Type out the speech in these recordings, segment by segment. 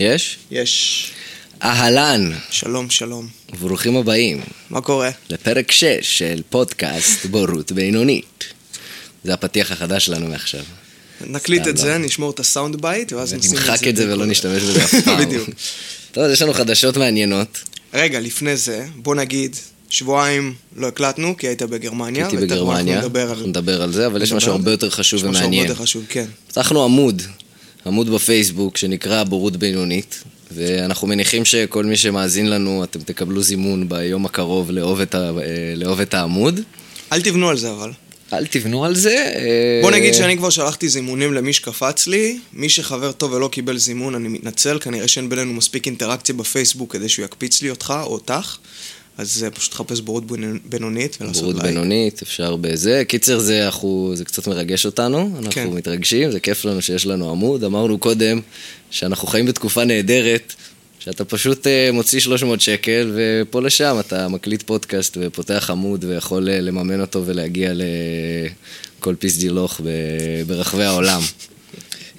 יש? יש. אהלן, שלום, שלום. וברוכים הבאים מה קורה? לפרק 6 של פודקאסט בורות בינונית. זה הפתיח החדש שלנו מעכשיו. נקליט את לא. זה, נשמור את ה sound bite, ואז נשים את זה. נמחק את זה ולא נשתמש בזה אף פעם. בדיוק. טוב, אז יש לנו חדשות מעניינות. רגע, לפני זה, בוא נגיד, שבועיים לא הקלטנו, כי היית בגרמניה. הייתי בגרמניה, אנחנו נדבר על... זה, אבל יש משהו הרבה? יותר חשוב יש משהו הרבה ומעניין. יותר חשוב, כן. פתחנו עמוד, עמוד בפייסבוק שנקרא בורות בינונית, ואנחנו מניחים שכל מי שמאזין לנו, אתם תקבלו זימון ביום הקרוב לאהוב את, ה, אה, לאהוב את העמוד. אל תבנו על זה אבל. אל תבנו על זה. אה, בוא נגיד שאני כבר שלחתי זימונים למי שקפץ לי, מי שחבר טוב ולא קיבל זימון, אני מתנצל, כנראה שאין בינינו מספיק אינטראקציה בפייסבוק כדי שהוא יקפיץ לי אותך או אותך, אז אה, פשוט חפש בורות בינ- בינונית ולעשות בורות לייק. בינונית, אפשר בזה. קיצר, זה, אנחנו, זה קצת מרגש אותנו, אנחנו כן. מתרגשים, זה כיף לנו שיש לנו עמוד. אמרנו קודם שאנחנו חיים בתקופה נהדרת, שאתה פשוט אה, מוציא 300 שקל, ופה לשם אתה מקליט פודקאסט ופותח עמוד ויכול אה, לממן אותו ולהגיע לכל פיסדילוך ב- ברחבי העולם.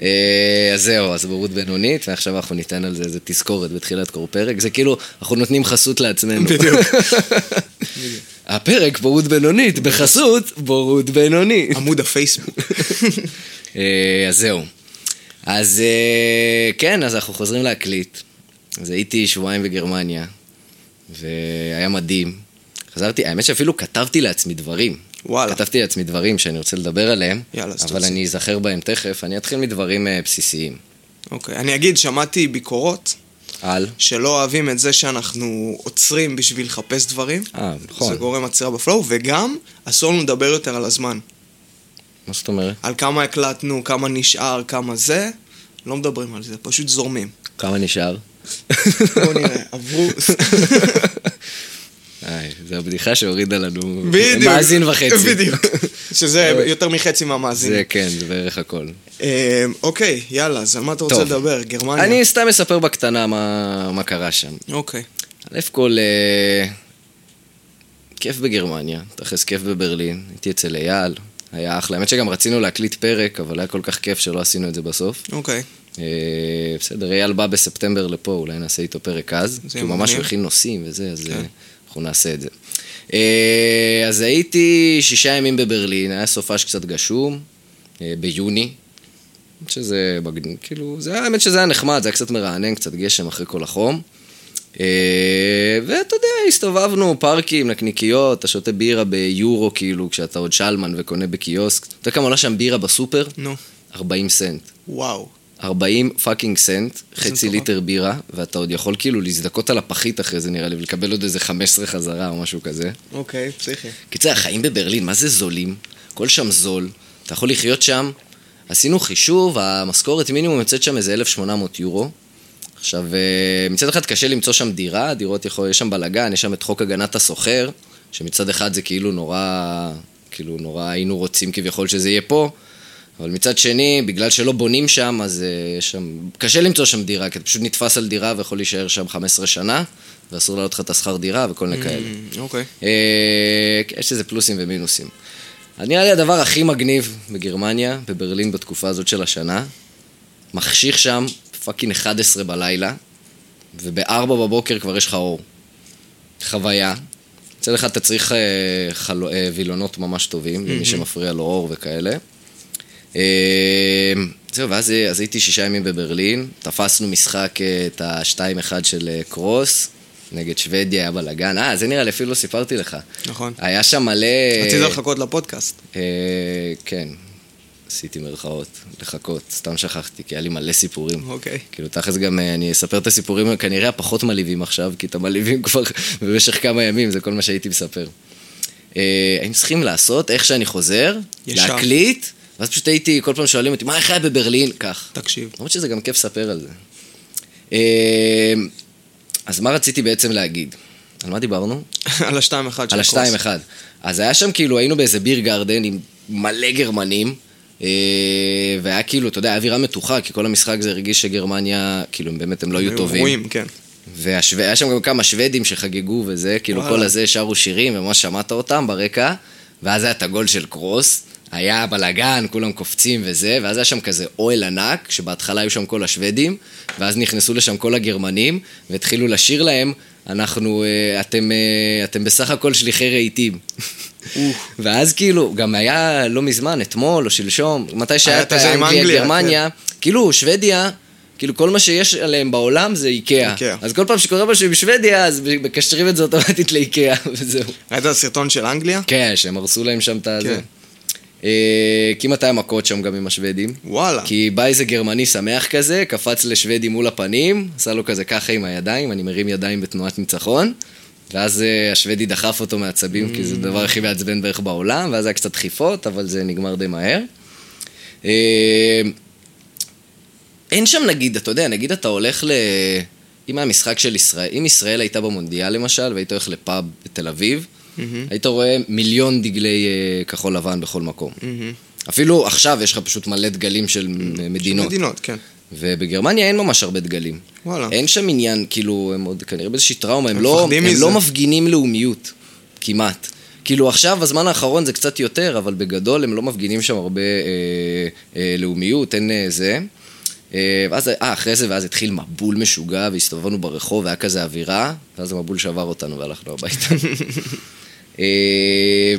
אה, אז זהו, אז בורות בינונית, ועכשיו אנחנו ניתן על זה איזה תזכורת בתחילת כל פרק. זה כאילו, אנחנו נותנים חסות לעצמנו. בדיוק. הפרק בורות בינונית, בחסות בורות בינונית. עמוד הפייסבוק. אה, אז זהו. אז אה, כן, אז אנחנו חוזרים להקליט. אז הייתי שבועיים בגרמניה, והיה מדהים. חזרתי, האמת שאפילו כתבתי לעצמי דברים. וואלה. כתבתי לעצמי דברים שאני רוצה לדבר עליהם, יאללה, אבל. אני אזכר בהם תכף. אני אתחיל מדברים אה, בסיסיים. אוקיי, אני אגיד, שמעתי ביקורות על? שלא אוהבים את זה שאנחנו עוצרים בשביל לחפש דברים. אה, נכון. זה גורם עצירה בפלואו, וגם אסור לנו לדבר יותר על הזמן. מה זאת אומרת? על כמה הקלטנו, כמה נשאר, כמה זה, לא מדברים על זה, פשוט זורמים. כמה נשאר? בוא נראה, עברו... איי, זו הבדיחה שהורידה לנו בדיוק. מאזין וחצי. בדיוק. שזה יותר מחצי מהמאזינים. זה כן, זה בערך הכל. אה, אוקיי, יאללה, אז על מה אתה רוצה טוב. לדבר? גרמניה? אני סתם אספר בקטנה מה, מה קרה שם. אוקיי. א' כל, אה, כיף בגרמניה, תכלס כיף בברלין, הייתי אצל אייל, היה אחלה. האמת שגם רצינו להקליט פרק, אבל היה כל כך כיף שלא עשינו את זה בסוף. אוקיי. אה, בסדר, אייל בא בספטמבר לפה, אולי נעשה איתו פרק אז, כי הוא ממש. מכין נושאים וזה, אז כן. אנחנו נעשה את זה. אה, אז הייתי שישה ימים בברלין, היה סופש קצת גשום, אה, ביוני, שזה כאילו, זה היה, האמת שזה היה נחמד, זה היה קצת מרענן, קצת גשם אחרי כל החום. אה, ואתה יודע, הסתובבנו, פארקים, נקניקיות, אתה שותה בירה ביורו, כאילו, כשאתה עוד שלמן וקונה בקיוסק. אתה יודע כמה עולה שם בירה בסופר? נו. 40 סנט. וואו. 40 fucking סנט, חצי. ליטר בירה, ואתה עוד יכול כאילו להזדכות על הפחית אחרי זה נראה לי, ולקבל עוד איזה 15 חזרה או משהו כזה. אוקיי, פסיכי. קיצר, החיים בברלין, מה זה זולים? הכל שם זול, אתה יכול לחיות שם. עשינו חישוב, המשכורת מינימום יוצאת שם איזה 1,800 יורו. עכשיו, אה, מצד אחד קשה למצוא שם דירה, דירות יכול, יש שם בלאגן, יש שם את חוק הגנת השוכר, שמצד אחד זה כאילו נורא, כאילו נורא היינו רוצים כביכול שזה יהיה פה, אבל מצד שני, בגלל שלא בונים שם, אז אה, יש שם, קשה למצוא שם דירה, כי אתה פשוט נתפס על דירה ויכול להישאר שם 15 שנה, ואסור להעלות לך את השכר דירה וכל מיני כאלה. Mm, אוקיי. אה, יש לזה פלוסים ומינוסים. נראה לי הדבר הכי מגניב בגרמניה, בברלין בתקופה הזאת של השנה, מחשיך שם fucking 11 בלילה, וב-4 בבוקר כבר יש לך אור. חוויה. מצד אחד אתה צריך אה, חל... אה, וילונות ממש טובים, למי שמפריע לו אור וכאלה. אה, זהו, ואז אה, אז הייתי שישה ימים בברלין, תפסנו משחק, אה, את ה-2-1 של אה, קרוס, נגד שוודיה, היה בלאגן. אה, זה נראה לי, אפילו לא סיפרתי לך. נכון. היה שם מלא... רצית לחכות לפודקאסט. אה, כן, עשיתי מירכאות, לחכות, סתם שכחתי, כי היה לי מלא סיפורים. אוקיי. כאילו, תכלס גם אני אספר את הסיפורים כנראה הפחות מלהיבים עכשיו, כי את המלהיבים כבר במשך כמה ימים, זה כל מה שהייתי מספר. אה, היינו צריכים לעשות, איך שאני חוזר, ישר. להקליט, ואז פשוט הייתי, כל פעם שואלים אותי, מה, איך היה בברלין? כך. תקשיב. למרות שזה גם כיף לספר על זה. אה, אז מה רציתי בעצם להגיד? על מה דיברנו? על השתיים אחד של על הקרוס. השתיים אחד. אז היה שם כאילו, היינו באיזה ביר גרדן עם מלא גרמנים, אה, והיה כאילו, אתה יודע, היה אווירה מתוחה, כי כל המשחק זה הרגיש שגרמניה, כאילו, הם באמת, הם לא היו טובים. רואים, כן. והיה שם גם כמה שוודים שחגגו וזה, כאילו. כל הזה שרו שירים, וממש שמעת אותם ברקע, ואז היה את הגול של קרוס, היה בלאגן, כולם קופצים וזה, ואז היה שם כזה אוהל ענק, שבהתחלה היו שם כל השוודים, ואז נכנסו לשם כל הגרמנים, והתחילו לשיר להם, אנחנו, אה, אתם, אה, אתם בסך הכל שליחי רהיטים. ואז כאילו, גם היה לא מזמן, אתמול או שלשום, מתי שהיה היה את את הזה עם אנגליה, אנגליה, גרמניה, כאילו, שוודיה... כאילו כל מה שיש עליהם בעולם זה איקאה. איקאה. אז כל פעם שקורה משהו עם שוודיה, אז מקשרים את זה אוטומטית לאיקאה, וזהו. ראית את הסרטון של אנגליה? כן, שהם הרסו להם שם את הזה. אה, כמעט היה מכות שם גם עם השוודים. וואלה. כי בא איזה גרמני שמח כזה, קפץ לשוודי מול הפנים, עשה לו כזה ככה עם הידיים, אני מרים ידיים בתנועת ניצחון, ואז אה, השוודי דחף אותו מעצבים, כי זה Mm. הדבר הכי מעצבן בערך בעולם, ואז היה קצת דחיפות, אבל זה נגמר די מהר. אה, אין שם נגיד, אתה יודע, נגיד אתה הולך ל... אם היה משחק של ישראל, אם ישראל הייתה במונדיאל למשל, והיית הולך לפאב בתל אביב, מהמם. היית רואה מיליון דגלי אה, כחול לבן בכל מקום. מהמם. אפילו עכשיו יש לך פשוט מלא דגלים של מ- מדינות. מדינות, כן. ובגרמניה אין ממש הרבה דגלים. וואלה. אין שם עניין, כאילו, הם עוד כנראה באיזושהי טראומה, הם, לא, מפחדים הם מזה. לא מפגינים לאומיות, כמעט. כאילו עכשיו, בזמן האחרון זה קצת יותר, אבל בגדול הם לא מפגינים שם הרבה אה, אה, לאומיות, אין אה, זה. אה, ואז, אה, אחרי זה, ואז התחיל מבול משוגע, והסתובבנו ברחוב, והיה כזה אווירה, ואז המבול שבר אותנו והלכנו הביתה. אה,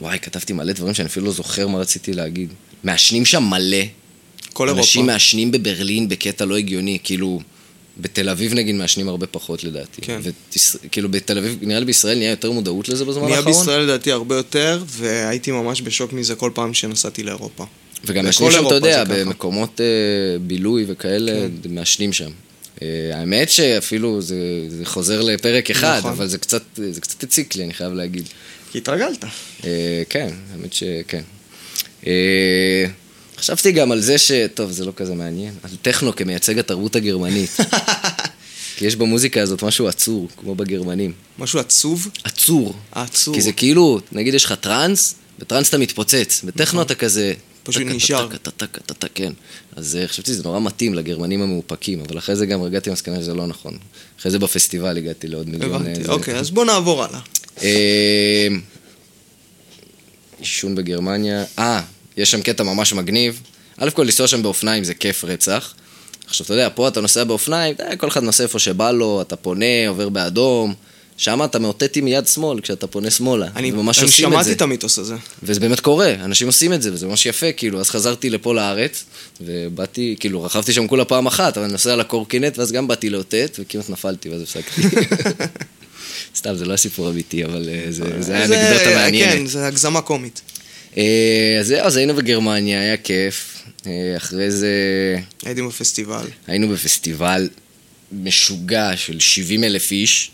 וואי, כתבתי מלא דברים שאני אפילו לא זוכר מה רציתי להגיד. מעשנים שם מלא. כל אירופה. אנשים מעשנים בברלין בקטע לא הגיוני, כאילו, בתל אביב נגיד מעשנים הרבה פחות לדעתי. כן. כאילו בתל אביב, נראה לי בישראל נהיה יותר מודעות לזה בזמן נהיה האחרון. בישראל לדעתי הרבה יותר, והייתי ממש בשוק מזה כל פעם שנסעתי לאירופה. וגם מעשנים שם, אתה יודע. במקומות אה, בילוי וכאלה, כן. מעשנים שם. אה, האמת שאפילו זה, זה חוזר לפרק אחד, נכון. אבל זה קצת, זה קצת הציק לי, אני חייב להגיד. כי התרגלת. אה, כן, האמת שכן. אה, חשבתי גם על זה ש... טוב, זה לא כזה מעניין. על טכנו כמייצג התרבות הגרמנית. כי יש במוזיקה הזאת משהו עצור, כמו בגרמנים. משהו עצוב? עצור. עצוב. כי זה כאילו, נגיד יש לך טראנס, בטראנס אתה מתפוצץ, בטכנו אתה כזה... פשוט נשאר. כן. אז אה, חשבתי שזה נורא מתאים לגרמנים המאופקים, אבל אחרי זה גם הגעתי למסקנה שזה לא נכון. אחרי זה בפסטיבל הגעתי לעוד מיליון... אה, הבנתי. אוקיי, אז בוא נעבור הלאה. אה, עישון בגרמניה. אה, יש שם קטע ממש מגניב. א' כל לנסוע שם באופניים זה כיף רצח. עכשיו, אתה יודע, פה אתה נוסע באופניים, כל אחד נוסע איפה שבא לו, אתה פונה, עובר באדום. שם אתה מאותת עם יד שמאל כשאתה פונה שמאלה. אני ממש אני עושים את שמעתי זה. את המיתוס הזה. וזה באמת קורה, אנשים עושים את זה, וזה ממש יפה, כאילו. אז חזרתי לפה לארץ, ובאתי, כאילו, רכבתי שם כולה פעם אחת, אבל אני נוסע על הקורקינט, ואז גם באתי לאותת, וכמעט נפלתי, ואז הפסקתי. סתם, זה לא הסיפור אמיתי, אבל אה, זה, זה היה אנקדוטה מעניינת. כן, זה הגזמה קומית. אה, אז זהו, אז היינו בגרמניה, היה כיף. אה, אחרי זה הייתי בפסטיבל. היינו בפסטיבל משוגע של 70 אלף איש.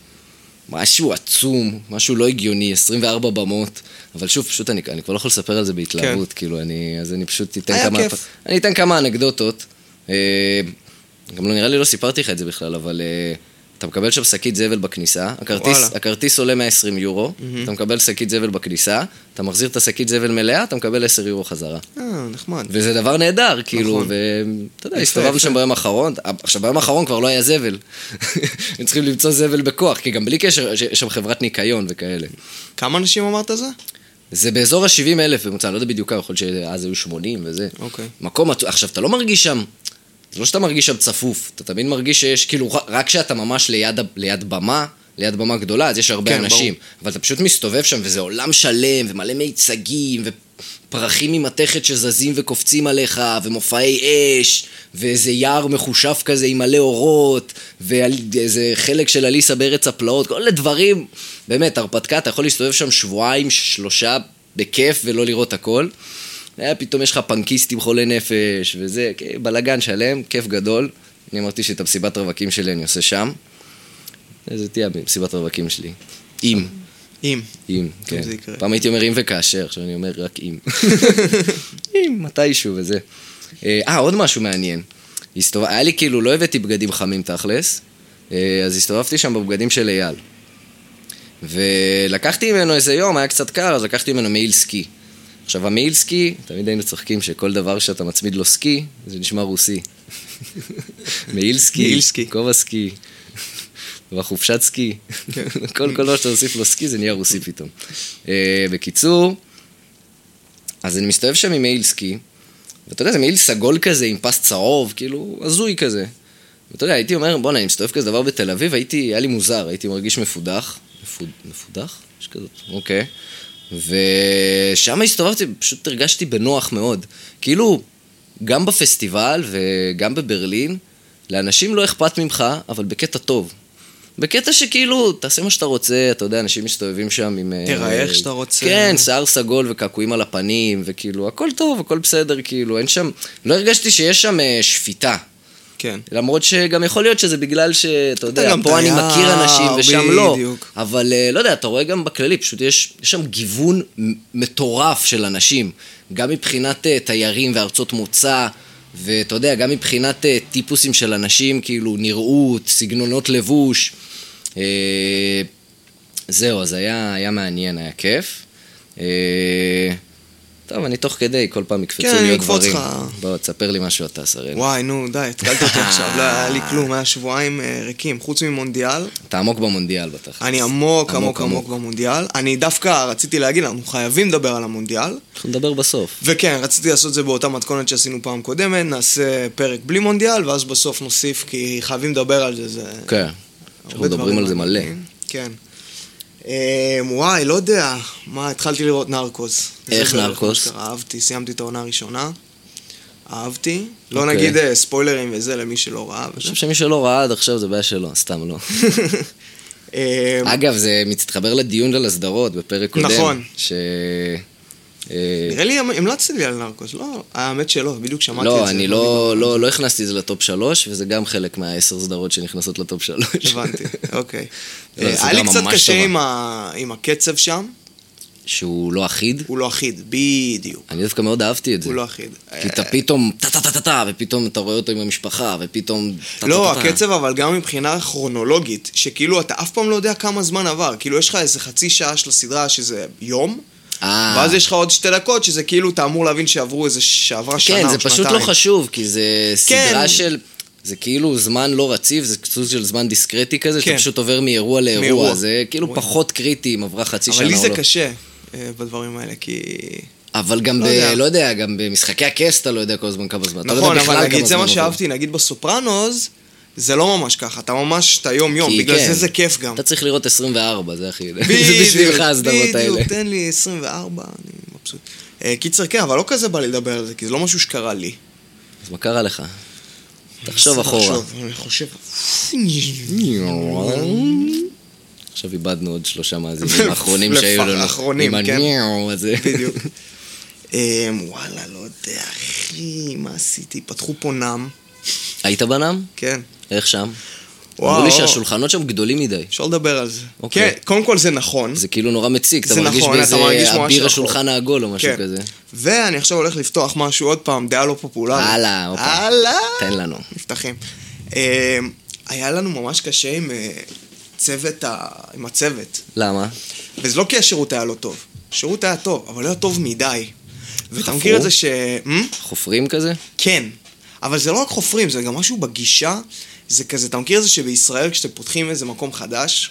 משהו עצום, משהו לא הגיוני, 24 במות. אבל שוב, פשוט אני, אני כבר לא יכול לספר על זה בהתלהבות, כאילו, אני, אז אני פשוט אתן היה כמה... כיף. אני אתן כמה אנקדוטות. אה, גם לא נראה לי לא סיפרתי לך את זה בכלל, אבל אה, אתה מקבל שם שקית זבל בכניסה, הכרטיס. הכרטיס עולה 120 יורו, אתה מקבל שקית זבל בכניסה, אתה מחזיר את השקית זבל מלאה, אתה מקבל 10 יורו חזרה. אה, נחמד. וזה דבר נהדר, כאילו, נכון. ואתה יודע, יפה, הסתובבנו. שם ביום האחרון, עכשיו ביום האחרון כבר לא היה זבל. הם צריכים למצוא זבל בכוח, כי גם בלי קשר, יש שם חברת ניקיון וכאלה. כמה אנשים אמרת זה? זה באזור ה-70 אלף בממוצע, אני לא יודע בדיוק כמה, יכול להיות שאז היו 80 וזה. אוקיי. מקום, עצו- עכשיו, אתה לא מרגיש שם, זה לא שאתה מרגיש שם צפוף, אתה תמיד מרגיש שיש, כאילו, רק כשאתה ממש ליד, ליד במה, ליד במה גדולה, אז יש הרבה כן, אנשים. אבל אתה פשוט מסתובב שם, וזה עולם שלם, ומלא מיצגים, ופרחים ממתכת שזזים וקופצים עליך, ומופעי אש, ואיזה יער מחושף כזה עם מלא אורות, ואיזה חלק של אליסה בארץ הפלאות, כל אלה דברים, באמת, הרפתקה, אתה יכול להסתובב שם שבועיים, שלושה, בכיף, ולא לראות הכל. פתאום יש לך פנקיסטים חולי נפש וזה, כן, בלאגן שלם, כיף גדול. אני אמרתי שאת המסיבת רווקים שלי אני עושה שם. זה תהיה מסיבת רווקים שלי. אם, אם. אם, כן. פעם הייתי אומר אם וכאשר, עכשיו אני אומר רק אם. אם, מתישהו וזה. אה, אה, עוד משהו מעניין. הסתובב... היה לי כאילו, לא הבאתי בגדים חמים תכלס, אה, אז הסתובבתי שם בבגדים של אייל. ולקחתי ממנו איזה יום, היה קצת קר, אז לקחתי ממנו מעיל סקי. עכשיו, המעיל סקי, תמיד היינו צוחקים שכל דבר שאתה מצמיד לו סקי, זה נשמע רוסי. מעיל סקי, מעיל סקי. כובע סקי, והחופשת סקי. כל כל דבר שאתה מוסיף לו סקי זה נהיה רוסי פתאום. אה, בקיצור, אז אני מסתובב שם עם מעיל סקי, ואתה יודע, זה מעיל סגול כזה עם פס צהוב, כאילו, הזוי כזה. ואתה יודע, הייתי אומר, בואנה, אני מסתובב כזה דבר בתל אביב, הייתי, היה לי מוזר, הייתי מרגיש מפודח. מפוד, מפודח? יש כזאת, אוקיי. ושם הסתובבתי, פשוט הרגשתי בנוח מאוד. כאילו, גם בפסטיבל וגם בברלין, לאנשים לא אכפת ממך, אבל בקטע טוב. בקטע שכאילו, תעשה מה שאתה רוצה, אתה יודע, אנשים מסתובבים שם עם... אה, תיראה איך שאתה רוצה. כן, שיער סגול וקעקועים על הפנים, וכאילו, הכל טוב, הכל בסדר, כאילו, אין שם... לא הרגשתי שיש שם אה, שפיטה. כן. למרות שגם יכול להיות שזה בגלל שאתה יודע, פה אני מכיר אנשים ושם לא. בדיוק. אבל אה, לא יודע, אתה רואה גם בכללי, פשוט יש, יש שם גיוון מטורף של אנשים. גם מבחינת אה, תיירים וארצות מוצא, ואתה יודע, גם מבחינת אה, טיפוסים של אנשים, כאילו נראות, סגנונות לבוש. זהו, אז היה, היה מעניין, היה כיף. טוב, אני תוך כדי, כל פעם יקפצו כן, לי אני עוד אקפוץ דברים. לך. בוא, תספר לי משהו אתה, שראל. וואי, נו, די, התקלת אותי עכשיו, לא היה לי כלום, היה שבועיים אה, ריקים. חוץ ממונדיאל, אתה עמוק במונדיאל בטח. אני עמוק, עמוק, עמוק, במונדיאל. אני דווקא רציתי להגיד, אנחנו חייבים לדבר על המונדיאל. אנחנו נדבר בסוף. וכן, רציתי לעשות את זה באותה מתכונת שעשינו פעם קודמת, נעשה פרק בלי מונדיאל, ואז בסוף נוסיף, כי חייבים לדבר על זה, זה... כן. אנחנו מדברים דברים על זה מלא. כן. אה, וואי, לא יודע. מה, התחלתי לראות נרקוס. איך שקרה. אהבתי, סיימתי את העונה הראשונה. אהבתי. לא אוקיי. נגיד אה, ספוילרים וזה למי שלא ראה. אני. חושב שמי שלא ראה עד עכשיו זה בעיה שלו, סתם לא. אה, אגב, זה מתחבר לדיון על הסדרות בפרק קודם. נכון. אה, נראה לי המלצתי לי על נרקוס, לא? האמת שלא, בדיוק שמעתי את זה. לא, אני לא, לא, לא הכנסתי את זה לטופ שלוש, וזה גם חלק מהעשר סדרות שנכנסות לטופ שלוש. הבנתי, אוקיי. לא, אה, היה לי קצת קשה. עם הקצב שם, שהוא לא אחיד. הוא לא אחיד, בדיוק. אני דווקא מאוד אהבתי את זה. הוא לא אחיד. כי אתה פתאום טה-טה-טה-טה, ופתאום אתה רואה אותו עם המשפחה, ופתאום... לא. הקצב אבל גם מבחינה כרונולוגית, שכאילו אתה אף פעם לא יודע כמה זמן עבר, כאילו יש לך איזה חצי שעה של הסדרה שזה יום, אה. ואז יש לך עוד שתי דקות שזה כאילו אתה אמור להבין שעברו איזה, שעברה שנה או כן, שנתיים. זה פשוט לא חשוב, כי זה כן. סדרה של... זה כאילו זמן לא רציף, זה סוג של זמן דיסקרטי כזה, כן. שאתה פשוט עובר מאירוע לאירוע, מאירוע. זה כאילו וואי. פחות קריטי אם עברה חצי שנה אבל או לי לא. זה קשה אה, בדברים האלה, כי... אבל גם לא ב... יודע. לא יודע, גם במשחקי הכס אתה לא יודע כל הזמן כמה זמן. לא נכון, אבל נגיד זה מה. שאהבתי, נגיד בסופרנוס, זה לא ממש ככה, אתה ממש, אתה יום-יום, בגלל כן. זה זה כיף גם. אתה צריך לראות 24, זה הכי... זה בדיוק, בשבילך הסדרות האלה. בדיוק, תן לי 24, אני מבסוט. אה, קיצר, כן, אבל לא כזה בא לי לדבר על זה, כי זה לא משהו שקרה לי. אז מה קרה לך? תחשוב אחורה. אני חושב... עכשיו איבדנו עוד שלושה מאזינים האחרונים שהיו לנו. האחרונים, עם כן. הניאו הזה. בדיוק. אמ, וואלה, לא יודע, אחי, מה עשיתי? פתחו פה נם, היית בנם? כן. איך שם? וואו. אמרו לי שהשולחנות שם גדולים מדי. אפשר לדבר על זה. אוקיי. כן, קודם כל זה נכון. זה כאילו נורא מציק, אתה מרגיש נכון, באיזה אביר רחוק. השולחן העגול או משהו כן. כזה. ואני עכשיו הולך לפתוח משהו, עוד פעם, דעה לא פופולרית. הלאה, הופה. הלאה. תן לנו. נפתחים. אמ, היה לנו ממש קשה עם אה, צוות, ה- עם הצוות. למה? וזה לא כי השירות היה לא טוב. השירות היה טוב, אבל לא היה טוב מדי. ואתה? מכיר את זה ש... אמ? חופרים כזה? כן. אבל זה לא רק חופרים, זה גם משהו בגישה. זה כזה, אתה מכיר את זה שבישראל כשאתם פותחים איזה מקום חדש,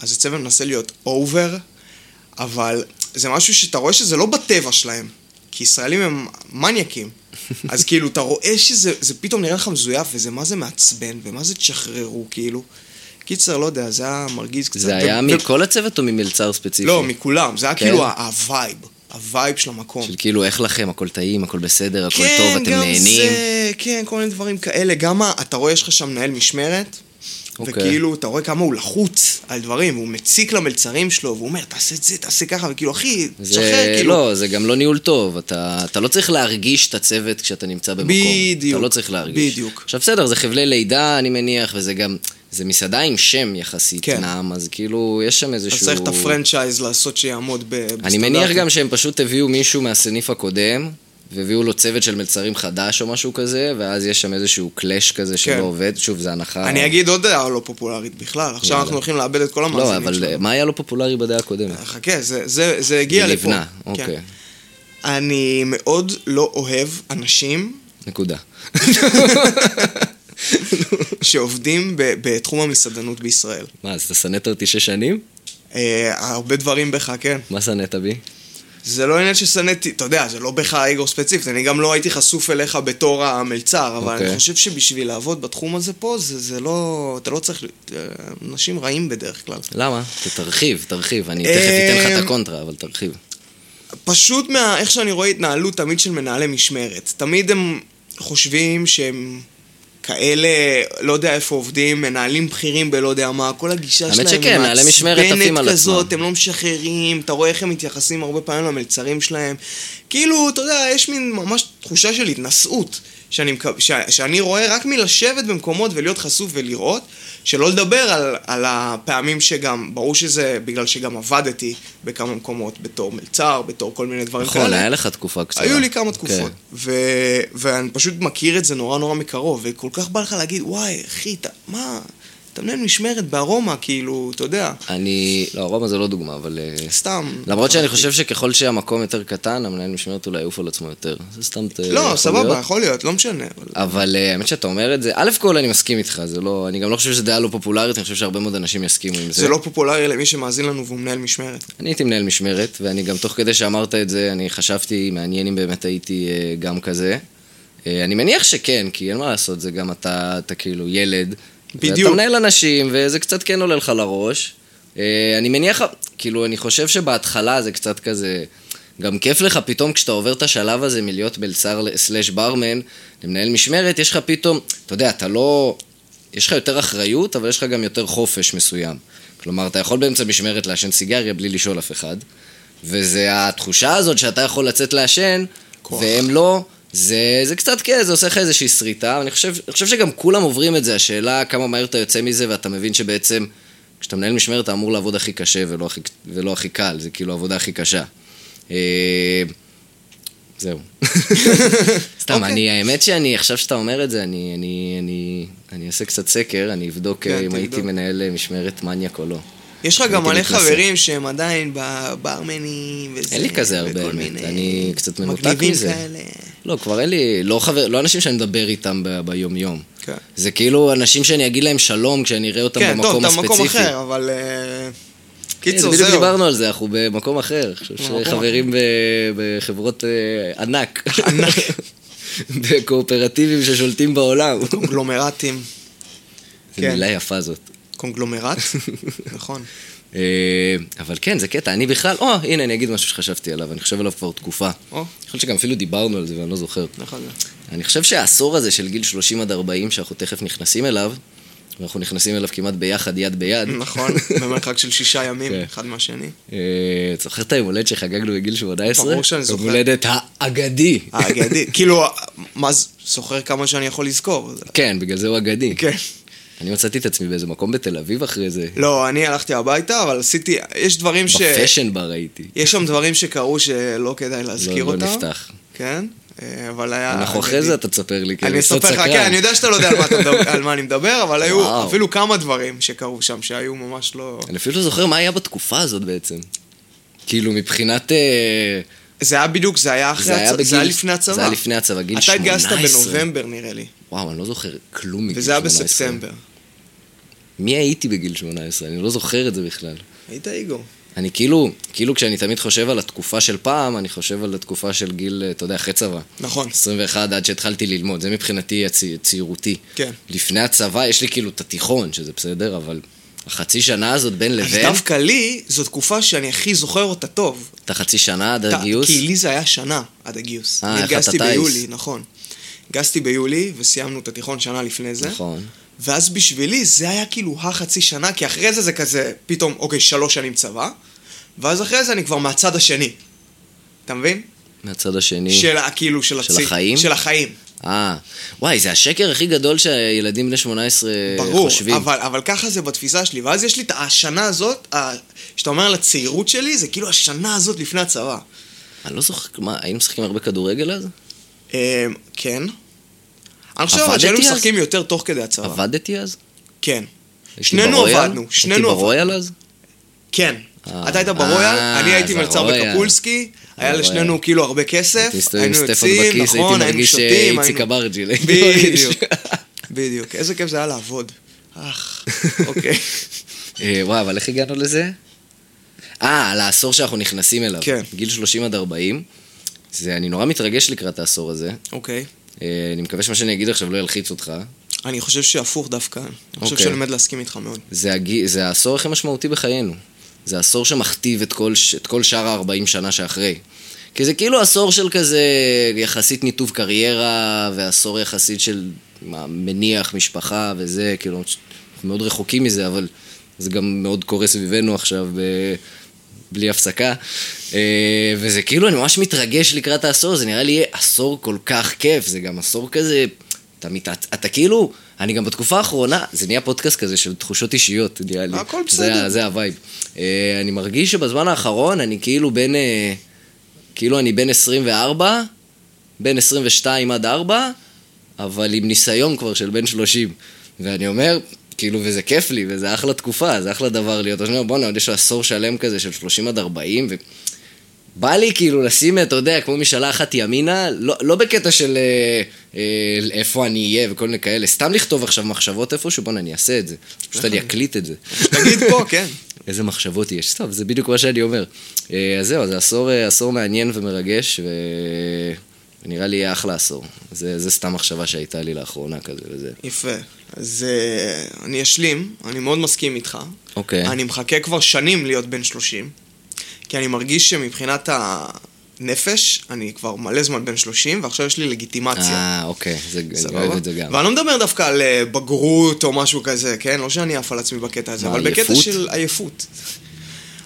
אז הצוות מנסה להיות אובר, אבל זה משהו שאתה רואה שזה לא בטבע שלהם. כי ישראלים הם מניאקים. אז כאילו, אתה רואה שזה זה פתאום נראה לך מזויף, וזה מה זה מעצבן, ומה זה תשחררו, כאילו. קיצר, לא יודע, זה היה מרגיז קצת. זה היה ו- מכל הצוות או ממלצר ספציפי? לא, מכולם. זה היה כן? כאילו ה vibe. ה vibe של המקום. של כאילו, איך לכם, הכל טעים, הכל בסדר, הכל כן, טוב, אתם גם נהנים. זה, כן, כל מיני דברים כאלה. גם אתה רואה, יש לך שם מנהל משמרת, אוקיי. וכאילו, אתה רואה כמה הוא לחוץ על דברים, הוא מציק למלצרים שלו, והוא אומר, תעשה את זה, תעשה ככה, וכאילו, אחי, זה תשחרר, כאילו. לא, זה גם לא ניהול טוב. אתה, אתה לא צריך להרגיש את הצוות כשאתה נמצא במקום. בדיוק, אתה לא צריך להרגיש. בדיוק. עכשיו בסדר, זה חבלי לידה, אני מניח, וזה גם... זה מסעדה עם שם יחסית כן. נעם, אז כאילו, יש שם אז איזשהו... צריך את הפרנצ'ייז לעשות שיעמוד ב- בסטנדרטים. אני מניח גם שהם פשוט הביאו מישהו מהסניף הקודם, והביאו לו צוות של מלצרים חדש או משהו כזה, ואז יש שם איזשהו קלאש כזה שלא כן. עובד. שוב, זה הנחה... אני אגיד עוד דעה לא פופולרית בכלל, עכשיו יאללה. אנחנו הולכים לאבד את כל המאזינים לא, אבל שלנו. מה היה לא פופולרי בדעה הקודמת? חכה, זה- זה זה הגיע זה לפה. נבנה, כן. אוקיי. אני מאוד לא אוהב אנשים נקודה. שעובדים בתחום המסעדנות בישראל. מה, אז אתה שנאת אותי שש שנים? אה, הרבה דברים בך, כן. מה שנאת בי? זה לא עניין ששנאתי, אתה יודע, זה לא בהכרח אגו ספציפית, אני גם לא הייתי חשוף אליך בתור המלצר, אבל אוקיי. אני חושב שבשביל לעבוד בתחום הזה פה, זה, זה לא, אתה לא צריך, אה, אנשים רעים בדרך כלל. למה? תרחיב, תרחיב. אני תכף אתן לך את הקונטרה, אבל תרחיב. פשוט מה, איך שאני רואה התנהלות תמיד של מנהלי משמרת. תמיד הם חושבים שהם כאלה, לא יודע איפה עובדים, מנהלים בכירים בלא יודע מה, כל הגישה שלהם שכן, עפים מעצבנת כזאת. הם לא משחררים, אתה רואה איך הם מתייחסים הרבה פעמים למלצרים שלהם. כאילו, אתה יודע, יש מין ממש תחושה של התנשאות. שאני, ש, שאני רואה רק מלשבת במקומות ולהיות חשוף ולראות, שלא לדבר על, על הפעמים שגם, ברור שזה בגלל שגם עבדתי בכמה מקומות בתור מלצר, בתור כל מיני דברים נכון, כאלה. היה לך תקופה קצרה. היו לי כמה תקופות, כן. ו... ואני פשוט מכיר את זה נורא נורא מקרוב, וכל כך בא לך להגיד, וואי, אחי, מה, אתה מנהל משמרת בארומה, כאילו, אתה יודע, אני... לא, רומא זה לא דוגמה, אבל... אה, סתם. למרות שאני חושב שככל שהמקום יותר קטן, המנהל משמרת אולי יעוף על עצמו יותר. זה סתם... לא, סבבה. יכול להיות, לא משנה. אבל... אה, האמת שאתה אומר את זה, א' כל אני מסכים איתך, זה לא... אני גם לא חושב שזו דעה לא פופולרית, אני חושב שהרבה מאוד אנשים יסכימו עם זה. זה לא פופולרי למי שמאזין לנו והוא מנהל משמרת. אני הייתי מנהל משמרת, ואני גם תוך כדי שאמרת את זה, אני חשבתי, מעניין אם באמת הייתי אה, גם כזה. אני מניח שכן, כי אין מה לעשות, זה גם אתה, אתה כאילו ילד. בדיוק. ואתה מנהל אנשים, וזה קצת כן עולה לך לראש. אה, אני מניח, כאילו, אני חושב שבהתחלה זה קצת כזה... גם כיף לך פתאום כשאתה עובר את השלב הזה מלהיות מלצר סלאש ברמן, למנהל משמרת, יש לך פתאום, אתה יודע, אתה לא... יש לך יותר אחריות, אבל יש לך גם יותר חופש מסוים. כלומר, אתה יכול באמצע משמרת לעשן סיגריה בלי לשאול אף אחד, וזה התחושה הזאת שאתה יכול לצאת לעשן, כוח. והם לא, זה, זה קצת כן, זה עושה לך איזושהי שריטה, ואני חושב, אני חושב שגם כולם עוברים את זה, השאלה כמה מהר אתה יוצא מזה, ואתה מבין שבעצם, כשאתה מנהל משמרת, אתה אמור לעבוד הכי קשה ולא הכי, ולא הכי קל, זה כאילו העבודה הכי קשה. אה, זהו. סתם, אוקיי. אני, האמת שאני, עכשיו שאתה אומר את זה, אני, אני, אני, אני אעשה קצת סקר, אני אבדוק כן, אה, אם. הייתי מנהל אה, משמרת מניאק או לא. יש לך גם מלא. חברים שהם עדיין בברמנים וזה. אין לי כזה הרבה, האמת. אני קצת מנותק מגניבים מזה. כאלה. לא, כבר אין לי, לא חבר, לא אנשים שאני מדבר איתם ב- ביום-יום. כן. זה כאילו אנשים שאני אגיד להם שלום כשאני אראה אותם כן, טוב, במקום אתה הספציפי. במקום אחר, אבל... אה, כן, קיצור, בדיוק זהו. דיברנו על זה, אנחנו במקום אחר. ב- בחברות אה, ענק. ענק. בקואופרטיבים ששולטים בעולם. קונגלומרטים. זו כן. מילה יפה זאת. קונגלומרט? נכון. אה, אבל כן, זה קטע. אני בכלל, או, הנה, אני אגיד משהו שחשבתי עליו, אני חושב עליו כבר תקופה. יכול להיות שגם אפילו דיברנו על זה ואני לא זוכר. נכון. אני חושב שהעשור הזה של גיל 30 עד 40, שאנחנו תכף נכנסים אליו, ואנחנו נכנסים אליו כמעט ביחד, יד ביד. נכון, במרחק של שישה ימים, כן. אחד מהשני. אה, זוכר את היום הולדת שחגגנו בגיל 18? ברור שאני זוכר. יום הולדת האגדי. האגדי. כאילו, מה, זוכר כמה שאני יכול לזכור. כן, בגלל זה הוא אגדי. כן. אני מצאתי את עצמי באיזה מקום בתל אביב אחרי זה. לא, אני הלכתי הביתה, אבל עשיתי, יש דברים ש... בפשן בר הייתי. יש שם דברים שקרו שלא כדאי להזכיר לא- לא אותם. נפתח. כן, אבל היה... אנחנו אחרי. זה אתה תספר לי, כי אני קצת אספר לך. כן, אני יודע שאתה לא יודע על מה, אתה אני מדבר, אבל היו. אפילו כמה דברים שקרו שם שהיו ממש לא... אני אפילו לא זוכר מה היה בתקופה הזאת בעצם. כאילו, מבחינת... אה, זה היה בדיוק, זה היה אחרי הצבא. זה היה לפני הצבא. זה היה לפני הצבא, גיל אתה 18. התגייסת בנובמבר נראה לי, וואו, אני לא זוכר כלום מגיל 18. וזה היה בספטמבר. מי הייתי בגיל 18? אני לא זוכר את זה בכלל. היית איגו. אני כאילו, כאילו כשאני תמיד חושב על התקופה של פעם, אני חושב על התקופה של גיל, אה, אתה יודע, אחרי צבא. נכון. 21 עד שהתחלתי ללמוד, זה מבחינתי הצי, צעירותי. כן. לפני הצבא יש לי כאילו את התיכון, שזה בסדר, אבל החצי שנה הזאת בין אז לבין, דווקא לי, זו תקופה שאני הכי זוכר אותה טוב. את החצי שנה עד אתה- הגיוס, כי לי זה היה שנה עד הגיוס. אה, איך התגייסתי אתה טייס. ביולי, נכון. התגייסתי ביולי, וסיימנו את התיכון שנה לפני זה. נכון. ואז בשבילי זה היה כאילו החצי שנה, כי אחרי זה זה כזה, פתאום, אוקיי, שלוש שנים צבא, ואז אחרי זה אני כבר מהצד השני. אתה מבין? מהצד השני. של כאילו, של של הצי- החיים? של החיים. אה, וואי, זה השקר הכי גדול שילדים בני 18 ברור, חושבים. אבל, אבל ככה זה בתפיסה שלי. ואז יש לי את השנה הזאת, שאתה אומר על הצעירות שלי, זה כאילו השנה הזאת לפני הצבא. אני לא זוכר, מה, היינו משחקים הרבה כדורגל אז? אמ, כן. אני חושב אבל שהיינו? משחקים יותר תוך כדי הצבא. עבדתי אז? כן. הייתי שנינו? עבדנו, שנינו הייתי עבדנו. ברויאל אז? כן. אה, אתה היית ברויאל, אה, אני הייתי מלצר. בקפולסקי, היה. לשנינו כאילו הרבה כסף, הייתי היינו יוצאים, הייתי נכון, היינו מרגיש שותים, איציק היינו... אברג'יל. הייתי מרגיש. בדיוק, בדיוק. איזה כיף זה היה לעבוד. אך, אוקיי. אה, וואי, אבל איך הגענו לזה? אה, על העשור שאנחנו נכנסים אליו. כן. גיל 30 עד 40. זה, אני נורא מתרגש לקראת העשור הזה. אוקיי. אה, אני מקווה שמה שאני אגיד עכשיו לא ילחיץ אותך. אני חושב שהפוך דווקא. אני חושב אוקיי. שאני עומד להסכים איתך מאוד. זה, הג... זה העשור הכי משמעותי בחיינו. זה העשור שמכתיב את כל, את כל שאר ה-40 שנה שאחרי. כי זה כאילו עשור של כזה יחסית ניתוב קריירה, ועשור יחסית של מה, מניח משפחה וזה, כאילו, מאוד רחוקים מזה, אבל זה גם מאוד קורה סביבנו עכשיו ב... בלי הפסקה. אה, וזה כאילו, אני ממש מתרגש לקראת העשור, זה נראה לי יהיה עשור כל כך כיף, זה גם עשור כזה, אתה, מת... אתה כאילו, אני גם בתקופה האחרונה, זה נהיה פודקאסט כזה של תחושות אישיות, נראה לי. הכל זה, בסדר. ה- זה ה vibe. אה, אני מרגיש שבזמן האחרון אני כאילו בין, אה, כאילו אני בין 24, בין 22 עד 4, אבל עם ניסיון כבר של בין 30. ואני אומר, כאילו, וזה כיף לי, וזה אחלה תקופה, זה אחלה דבר להיות. אז אני אומר, בואנה, עוד יש לו עשור שלם כזה של 30 עד 40, ו... בא לי כאילו לשים, אתה יודע, כמו משאלה אחת ימינה, לא, לא בקטע של אה, אה, איפה אני אהיה וכל מיני כאלה, סתם לכתוב עכשיו מחשבות איפשהו, בואנה, אני אעשה את זה. פשוט אני אקליט את זה. תגיד פה, כן. איזה מחשבות יש. טוב, זה בדיוק מה שאני אומר. אה, אז זהו, זה עשור, אה, עשור מעניין ומרגש, ונראה לי יהיה אחלה עשור. זה, זה סתם מחשבה שהייתה לי לאחרונה כזה וזה. יפה. אז אה, אני אשלים, אני מאוד מסכים איתך. אוקיי. אני מחכה כבר שנים להיות בן 30, כי אני מרגיש שמבחינת הנפש, אני כבר מלא זמן בן 30, ועכשיו יש לי לגיטימציה. אה, אוקיי, זה? אוהב את זה גם. ואני לא מדבר דווקא על אה, בגרות או משהו כזה, כן? לא שאני עף על עצמי בקטע הזה, אבל בקטע עייפות? של עייפות.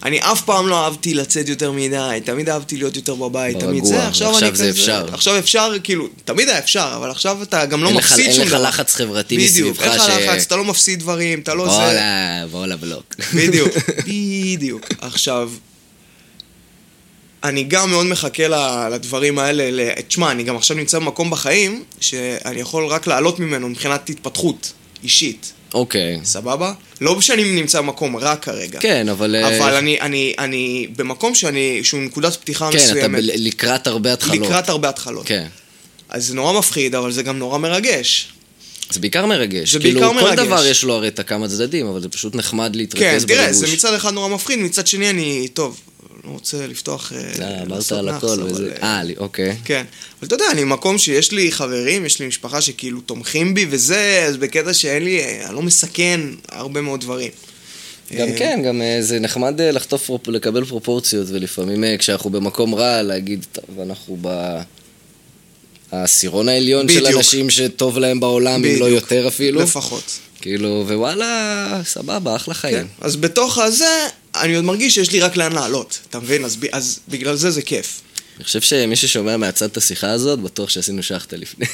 אני אף פעם לא אהבתי לצאת יותר מדי, תמיד אהבתי להיות יותר בבית, תמיד ברגוע, זה, עכשיו ועכשיו אני זה כזה... אפשר. עכשיו אפשר, כאילו, תמיד היה אפשר, אבל עכשיו אתה גם לא אין לך- מפסיד אין שום לך דבר. לחץ חברתי בדיוק, מסביבך אין לך ש- לחץ, אתה לא מפסיד דברים, אתה לא זה... וואלה, וואלה בלוק. בדיוק, בדיוק. עכשיו, אני גם מאוד מחכה לדברים האלה. תשמע, אני גם עכשיו נמצא במקום בחיים שאני יכול רק לעלות ממנו מבחינת התפתחות אישית, אוקיי. סבבה? לא שאני נמצא במקום רע כרגע. כן, אבל... אה, אבל אני, אני, אני במקום שאני, שהוא נקודת פתיחה כן, אתה מסוימת. ב- לקראת הרבה התחלות. לקראת הרבה התחלות. כן. אז זה נורא מפחיד, אבל זה גם נורא מרגש. זה בעיקר מרגש. זה כאילו, בעיקר מרגש. כל דבר יש לו הרי את הכמה צדדים, אבל זה פשוט נחמד להתרכז כן, בריגוש. תראה, זה מצד אחד נורא מפחיד, מצד שני אני, טוב, לא רוצה לפתוח... אה, אה, אמרת לעשות על הכל וזה... אה, אה, אוקיי. כן. אבל אתה יודע, אני במקום שיש לי חברים, יש לי משפחה שכאילו תומכים בי וזה, אז בקטע שאין לי, אה, אני לא מסכן הרבה מאוד דברים. גם אה, כן, גם אה, זה נחמד אה, לחטוף, לקבל פרופורציות, ולפעמים אה, כשאנחנו במקום רע, להגיד, טוב, אנחנו ב... העשירון העליון של בדיוק. אנשים שטוב להם בעולם, אם לא בדיוק. יותר אפילו. לפחות. כאילו, ווואלה, סבבה, אחלה חיים. כן. אז בתוך הזה, אני עוד מרגיש שיש לי רק לאן לעלות, אתה מבין? אז, אז בגלל זה זה כיף. אני חושב שמי ששומע מהצד את השיחה הזאת, בטוח שעשינו שחטה לפני.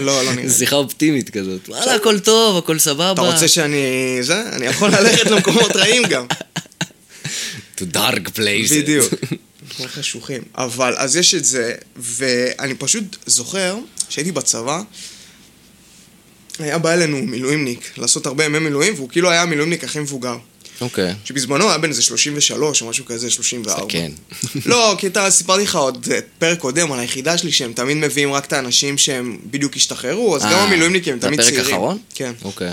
לא, לא נראה. זו שיחה אופטימית כזאת. וואלה, הכל טוב, הכל סבבה. אתה רוצה שאני... זה? אני יכול ללכת למקומות רעים גם. to dark places. בדיוק. אנחנו חשוכים. אבל, אז יש את זה, ואני פשוט זוכר שהייתי בצבא, היה בא אלינו מילואימניק לעשות הרבה ימי מילואים, והוא כאילו היה המילואימניק הכי מבוגר. אוקיי. שבזמנו היה בן איזה 33 או משהו כזה, 34. כן. לא, כי אתה סיפרתי לך עוד פרק קודם על היחידה שלי, שהם תמיד מביאים רק את האנשים שהם בדיוק השתחררו, אז גם אה, המילואימניקים הם זה תמיד הפרק צעירים. האחרון? כן. אוקיי.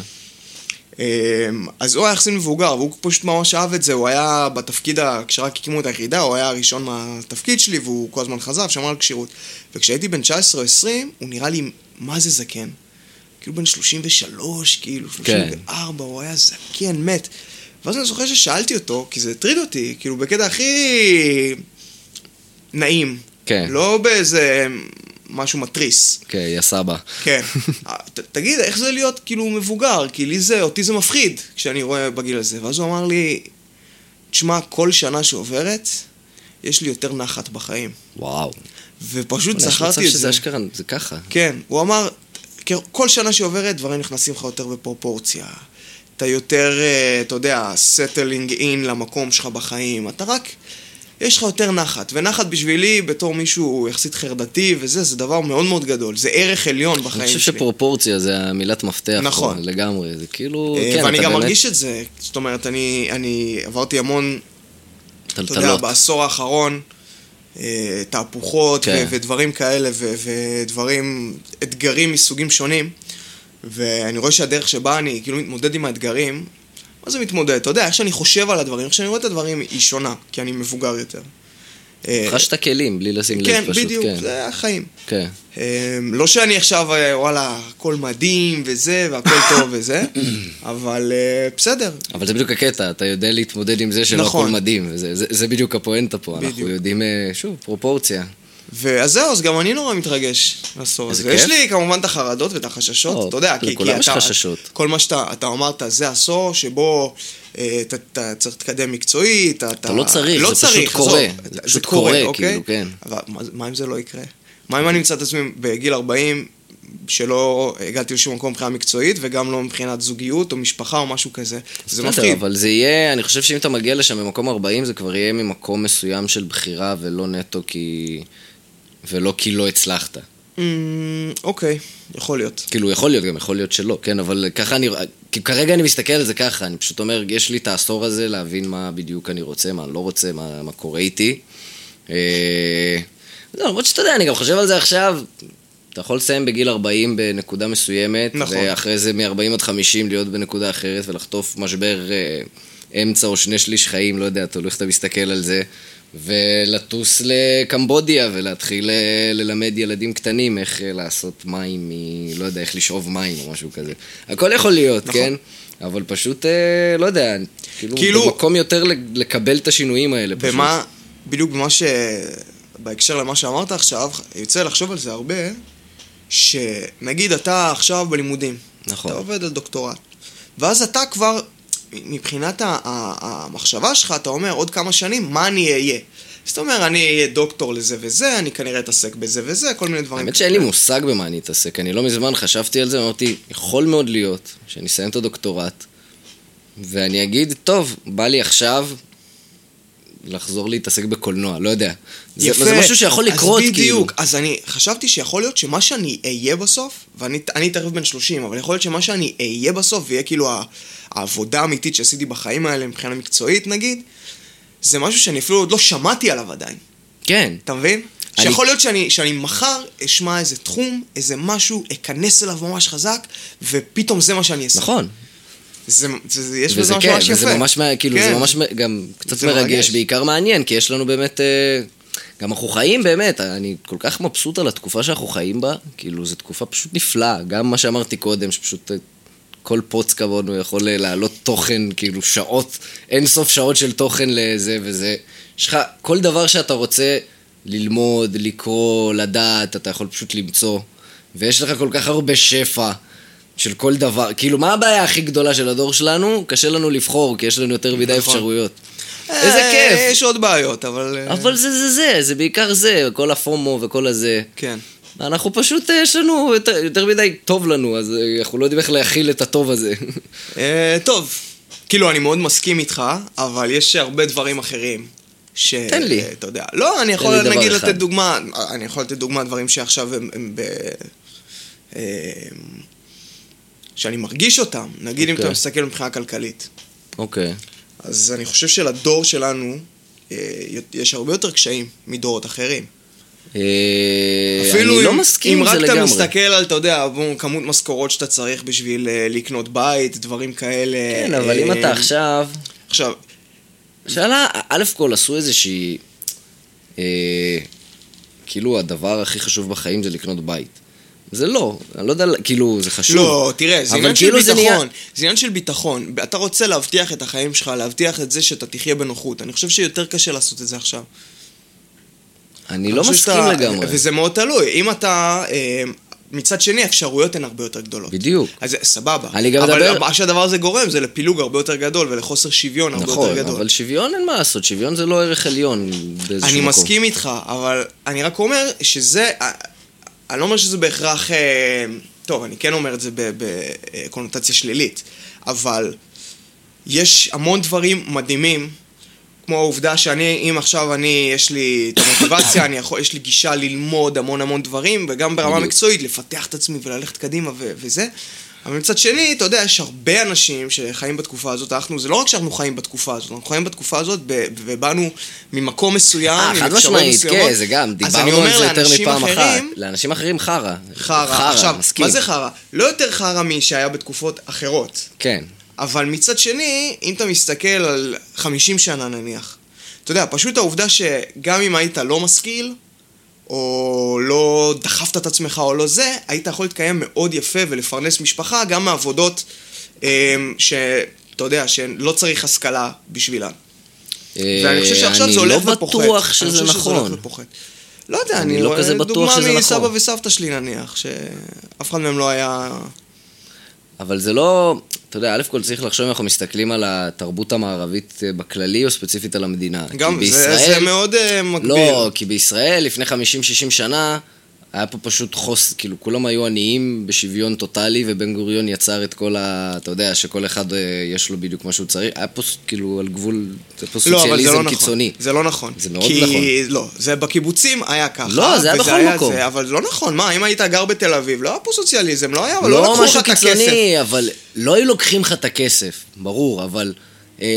אמ, אז הוא היה יחסית מבוגר, והוא פשוט ממש אהב את זה, הוא היה בתפקיד, כשרק הקימו את היחידה, הוא היה הראשון מהתפקיד שלי, והוא כל הזמן חזר, שמר על כשירות. וכשהייתי בן 19 או 20, הוא נראה לי, מה זה זקן? כאילו בן 33, כאילו, כן. 34, הוא היה זקן, מת. ואז אני זוכר ששאלתי אותו, כי זה הטריד אותי, כאילו בקטע הכי נעים. כן. לא באיזה משהו מתריס. כן, יא סבא. כן. ת, תגיד, איך זה להיות כאילו מבוגר? כי לי זה, אותי זה מפחיד כשאני רואה בגיל הזה. ואז הוא אמר לי, תשמע, כל שנה שעוברת, יש לי יותר נחת בחיים. וואו. ופשוט וואלה, יש זכרתי מצב את שזה זה. אשכרה, זה ככה. כן, הוא אמר, "כ- כל שנה שעוברת דברים נכנסים לך יותר בפרופורציה. אתה יותר, אה, אתה יודע, settling in למקום שלך בחיים. אתה רק, יש לך יותר נחת. ונחת בשבילי, בתור מישהו יחסית חרדתי וזה, זה דבר מאוד מאוד גדול. זה ערך עליון בחיים אני שלי. חושב שפרופורציה זה המילת מפתח. נכון. פה, לגמרי. זה כאילו, אה, כן, ואני גם מרגיש את זה. זאת אומרת, אני, אני עברתי המון, אתה יודע, טלטלות. בעשור האחרון, אה, תהפוכות כן. ודברים כאלה, ודברים, אתגרים מסוגים שונים. ואני רואה שהדרך שבה אני כאילו מתמודד עם האתגרים, מה זה מתמודד? אתה יודע, איך שאני חושב על הדברים, איך שאני רואה את הדברים, היא שונה, כי אני מבוגר יותר. אה, חשת כלים, בלי לשים כן, לב פשוט, בדיוק, כן. זה החיים. כן. אה, לא שאני עכשיו, אה, וואלה, הכל מדהים וזה, והכל טוב וזה, אבל אה, בסדר. אבל זה בדיוק הקטע, אתה יודע להתמודד עם זה שלא נכון. הכל מדהים, וזה זה, זה בדיוק הפואנטה פה, אנחנו בדיוק. יודעים, אה, שוב, פרופורציה. ואז זהו, אז גם אני נורא מתרגש לעשור איזה הזה. יש. לי כמובן את החרדות ואת החששות, לא, אתה יודע, כי, כי לכולם יש אתה, חששות. כל מה שאתה אתה אמרת, זה עשור שבו אה, אתה, אתה צריך להתקדם מקצועית, אתה... אתה לא צריך, לא זה פשוט צריך, קורה. עזוב, זה פשוט קורה, כאילו, כן. אבל מה, מה אם זה לא יקרה? מה אם אני אמצא את עצמי בגיל 40, שלא הגעתי לשום מקום מבחינה מקצועית, וגם לא מבחינת זוגיות או משפחה או משהו כזה? זה בסדר, מפחיד. אבל זה יהיה, אני חושב שאם אתה מגיע לשם במקום 40, זה כבר יהיה ממקום מסוים של בחירה ולא נטו כי... ולא כי לא הצלחת. אמ, אוקיי, יכול להיות. כאילו, יכול להיות, גם יכול להיות שלא, כן, אבל ככה אני... כי כרגע אני מסתכל על זה ככה, אני פשוט אומר, יש לי את העשור הזה להבין מה בדיוק אני רוצה, מה אני לא רוצה, מה, מה קורה איתי. אה... לא, למרות שאתה יודע, אני גם חושב על זה עכשיו, אתה יכול לסיים בגיל 40 בנקודה מסוימת, נכון. ואחרי זה מ-40 עד 50 להיות בנקודה אחרת ולחטוף משבר אה, אמצע או שני שליש חיים, לא יודע, תלוי איך אתה מסתכל על זה, ולטוס לקמבודיה ולהתחיל אה, ללמד ילדים קטנים איך אה, לעשות מים, מ... לא יודע, איך לשאוב מים או משהו כזה. הכל יכול להיות, נכון. כן? אבל פשוט, אה, לא יודע, כאילו, כאילו- במקום יותר לקבל את השינויים האלה, פשוט. במה, בדיוק במה ש... בהקשר למה שאמרת עכשיו, יוצא לחשוב על זה הרבה, שנגיד אתה עכשיו בלימודים. נכון. אתה עובד על דוקטורט. ואז אתה כבר, מבחינת המחשבה שלך, אתה אומר עוד כמה שנים, מה אני אהיה? אז אתה אומר, אני אהיה דוקטור לזה וזה, אני כנראה אתעסק בזה וזה, כל מיני דברים. האמת שאין לי מושג במה אני אתעסק. אני לא מזמן חשבתי על זה, אמרתי, יכול מאוד להיות שאני אסיים את הדוקטורט, ואני אגיד, טוב, בא לי עכשיו לחזור להתעסק בקולנוע, לא יודע. זה, זה משהו שיכול לקרות, אז כאילו. בדיוק, אז אני חשבתי שיכול להיות שמה שאני אהיה בסוף, ואני אני תכף בן 30, אבל יכול להיות שמה שאני אהיה בסוף, ויהיה כאילו העבודה האמיתית שעשיתי בחיים האלה מבחינה מקצועית נגיד, זה משהו שאני אפילו עוד לא שמעתי עליו עדיין. כן. אתה מבין? אני- שיכול להיות שאני, שאני מחר אשמע איזה תחום, איזה משהו, אכנס אליו ממש חזק, ופתאום זה מה שאני אעשה. נכון. זה, זה, זה, יש בזה משהו כן, ממש יפה. וזה ממש, כאילו, זה כן. ממש מ- גם קצת זה מרגש, מרגש. בעיקר מעניין, כי יש לנו באמת, אה, גם אנחנו חיים באמת, אני כל כך מבסוט על התקופה שאנחנו חיים בה, כאילו, זו תקופה פשוט נפלאה, גם מה שאמרתי קודם, שפשוט אה, כל פוץ כמונו יכול להעלות תוכן, כאילו, שעות, אין סוף שעות של תוכן לזה וזה. יש לך, כל דבר שאתה רוצה ללמוד, לקרוא, לדעת, אתה יכול פשוט למצוא, ויש לך כל כך הרבה שפע. של כל דבר, כאילו מה הבעיה הכי גדולה של הדור שלנו? קשה לנו לבחור, כי יש לנו יותר מדי נכון. אפשרויות. אה, איזה כיף. יש עוד בעיות, אבל... אה, אבל זה זה זה, זה בעיקר זה, כל הפומו וכל הזה. כן. אנחנו פשוט, אה, יש לנו יותר, יותר מדי טוב לנו, אז אה, אנחנו לא יודעים איך להכיל את הטוב הזה. אה, טוב, כאילו, אני מאוד מסכים איתך, אבל יש הרבה דברים אחרים. ש... תן לי. אה, אתה יודע. לא, אני יכול נגיד. לתת דוגמה, אני יכול לתת דוגמה דברים שעכשיו הם, הם ב... שאני מרגיש אותם. נגיד אם אוקיי. אתה מסתכל מבחינה כלכלית. אוקיי. אז אני חושב שלדור שלנו אה, יש הרבה יותר קשיים מדורות אחרים. אה, אפילו אני לא אם, מסכים אם עם זה רק אתה לגמרי. מסתכל על, אתה יודע, כמות משכורות שאתה צריך בשביל אה, לקנות בית, דברים כאלה. כן, אבל אם אתה עכשיו... עכשיו, שאלה, א' כל עשו איזושהי... אה, כאילו הדבר הכי חשוב בחיים זה לקנות בית. זה לא, אני לא יודע, כאילו, זה חשוב. לא, תראה, זה אבל עניין של כאילו זה ביטחון. נהיה- זה עניין של ביטחון. אתה רוצה להבטיח את החיים שלך, להבטיח את זה שאתה תחיה בנוחות. אני חושב שיותר קשה לעשות את זה עכשיו. אני לא מסכים שאתה- לגמרי. וזה מאוד תלוי. אם אתה... אה, מצד שני, האפשרויות הן הרבה יותר גדולות. בדיוק. אז זה סבבה. אני גם אבל מדבר- מה שהדבר הזה גורם זה לפילוג הרבה יותר גדול ולחוסר שוויון הרבה נכון, יותר גדול. אבל שוויון אין מה לעשות, שוויון זה לא ערך עליון באיזשהו אני מקום. מסכים איתך, אבל אני רק אומר שזה... אה, אני לא אומר שזה בהכרח... אה, טוב, אני כן אומר את זה בקונוטציה שלילית, אבל יש המון דברים מדהימים, כמו העובדה שאני, אם עכשיו אני, יש לי את המוטיבציה, אני יכול, יש לי גישה ללמוד המון המון דברים, וגם ברמה. מקצועית, לפתח את עצמי וללכת קדימה ו- וזה. אבל מצד שני, אתה יודע, יש הרבה אנשים שחיים בתקופה הזאת, אנחנו, זה לא רק שאנחנו חיים בתקופה הזאת, אנחנו חיים בתקופה הזאת ובאנו ממקום מסוים, אה, עם חד אפשרויות משמעית, מסוימות. כן, זה גם, דיברנו על זה יותר מפעם אחת. לאנשים אחרים חרא. חרא. עכשיו, מסכים. מה זה חרא? לא יותר חרא משהיה בתקופות אחרות. כן. אבל מצד שני, אם אתה מסתכל על 50 שנה נניח, אתה יודע, פשוט העובדה שגם אם היית לא משכיל, או לא דחפת את עצמך או לא זה, היית יכול להתקיים מאוד יפה ולפרנס משפחה גם מעבודות אמ, שאתה יודע, שלא צריך השכלה בשבילן. ואני חושב שעכשיו זה הולך ופוחת. אני לא בטוח שזה נכון. לא יודע, אני לא כזה בטוח שזה דוגמה נכון. מסבא וסבתא שלי נניח, שאף אחד מהם לא היה... אבל זה לא, אתה יודע, א' כל צריך לחשוב אם אנחנו מסתכלים על התרבות המערבית אה, בכללי, או ספציפית על המדינה. גם, כי זה, זה מאוד uh, מקביל. לא, כי בישראל לפני 50-60 שנה היה פה פשוט חוס, כאילו כולם היו עניים בשוויון טוטאלי, ובן גוריון יצר את כל ה... אתה יודע, שכל אחד אה, יש לו בדיוק מה שהוא צריך. היה פה כאילו על גבול, זה פה לא, אבל זה סוציאליזם לא נכון. קיצוני. זה לא נכון. זה מאוד כי, נכון. לא, זה בקיבוצים היה ככה. לא, זה היה בכל מקום. זה, אבל לא נכון, מה, אם היית גר בתל אביב, לא היה פה סוציאליזם, לא היה, אבל לא, לא לקחו לך משהו את הכסף. קיצוני, אבל לא היו לוקחים לך את הכסף, ברור, אבל... אה,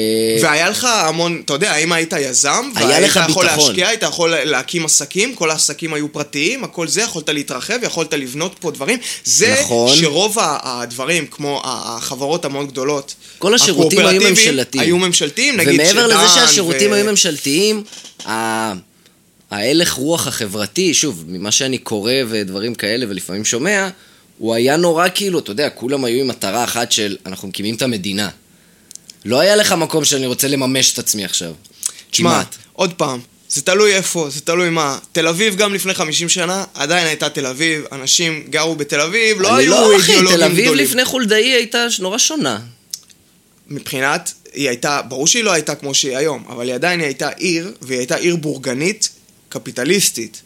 והיה לך המון, אתה יודע, אם היית יזם, היה והיית לך יכול ביטחון. להשקיע, היית יכול להקים עסקים, כל העסקים היו פרטיים, הכל זה, יכולת להתרחב, יכולת לבנות פה דברים. זה נכון. שרוב הדברים, כמו החברות המאוד גדולות, כל השירותים היו ממשלתיים. היו ממשלתיים, נגיד ומעבר לזה שדן שהשירותים ו- היו ממשלתיים, ההלך רוח החברתי, שוב, ממה שאני קורא ודברים כאלה ולפעמים שומע, הוא היה נורא כאילו, אתה יודע, כולם היו עם מטרה אחת של אנחנו מקימים את המדינה. לא היה לך מקום שאני רוצה לממש את עצמי עכשיו. תשמע. עוד פעם, זה תלוי איפה, זה תלוי מה. תל אביב גם לפני 50 שנה, עדיין הייתה תל אביב, אנשים גרו בתל אביב, לא היו לא, אחי, אידיאולוגים תל אביב גדולים. לפני חולדאי הייתה נורא שונה. מבחינת, היא הייתה, ברור שהיא לא הייתה כמו שהיא היום, אבל היא עדיין הייתה עיר, והיא הייתה עיר בורגנית, קפיטליסטית.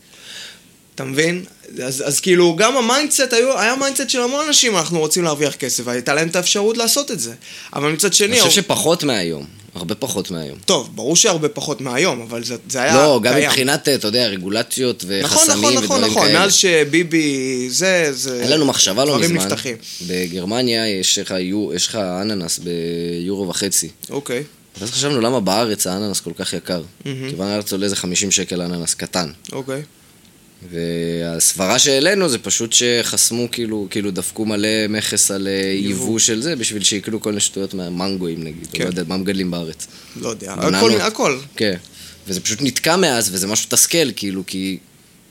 אתה מבין? אז, אז כאילו, גם ה mindset היו, היה mindset של המון אנשים, אנחנו רוצים להרוויח כסף, והייתה להם את האפשרות לעשות את זה. אבל מצד שני, אני חושב שפחות מהיום. הרבה פחות מהיום. טוב, ברור שהרבה פחות מהיום, אבל זה, זה היה לא, גם קיים. מבחינת, אתה יודע, רגולציות נכון, וחסמים נכון, נכון, ודברים נכון, כאלה. מאז שביבי, זה, זה... היה לנו מחשבה לא מזמן. נפתחים. בגרמניה יש לך, יש לך אננס ביורו וחצי. אוקיי. ואז חשבנו למה בארץ האננס כל כך יקר. כי בארץ עולה איזה 50 שקל אננס קטן. אוקיי. והסברה שהעלינו זה פשוט שחסמו, כאילו, כאילו דפקו מלא מכס על אה, יבוא של זה, בשביל שיקנו כל מיני שטויות מהמנגואים נגיד. כן. לא יודע, מה מגדלים בארץ. לא יודע. הכל, הכל. כן. וזה פשוט נתקע מאז, וזה משהו מתסכל, כאילו, כי...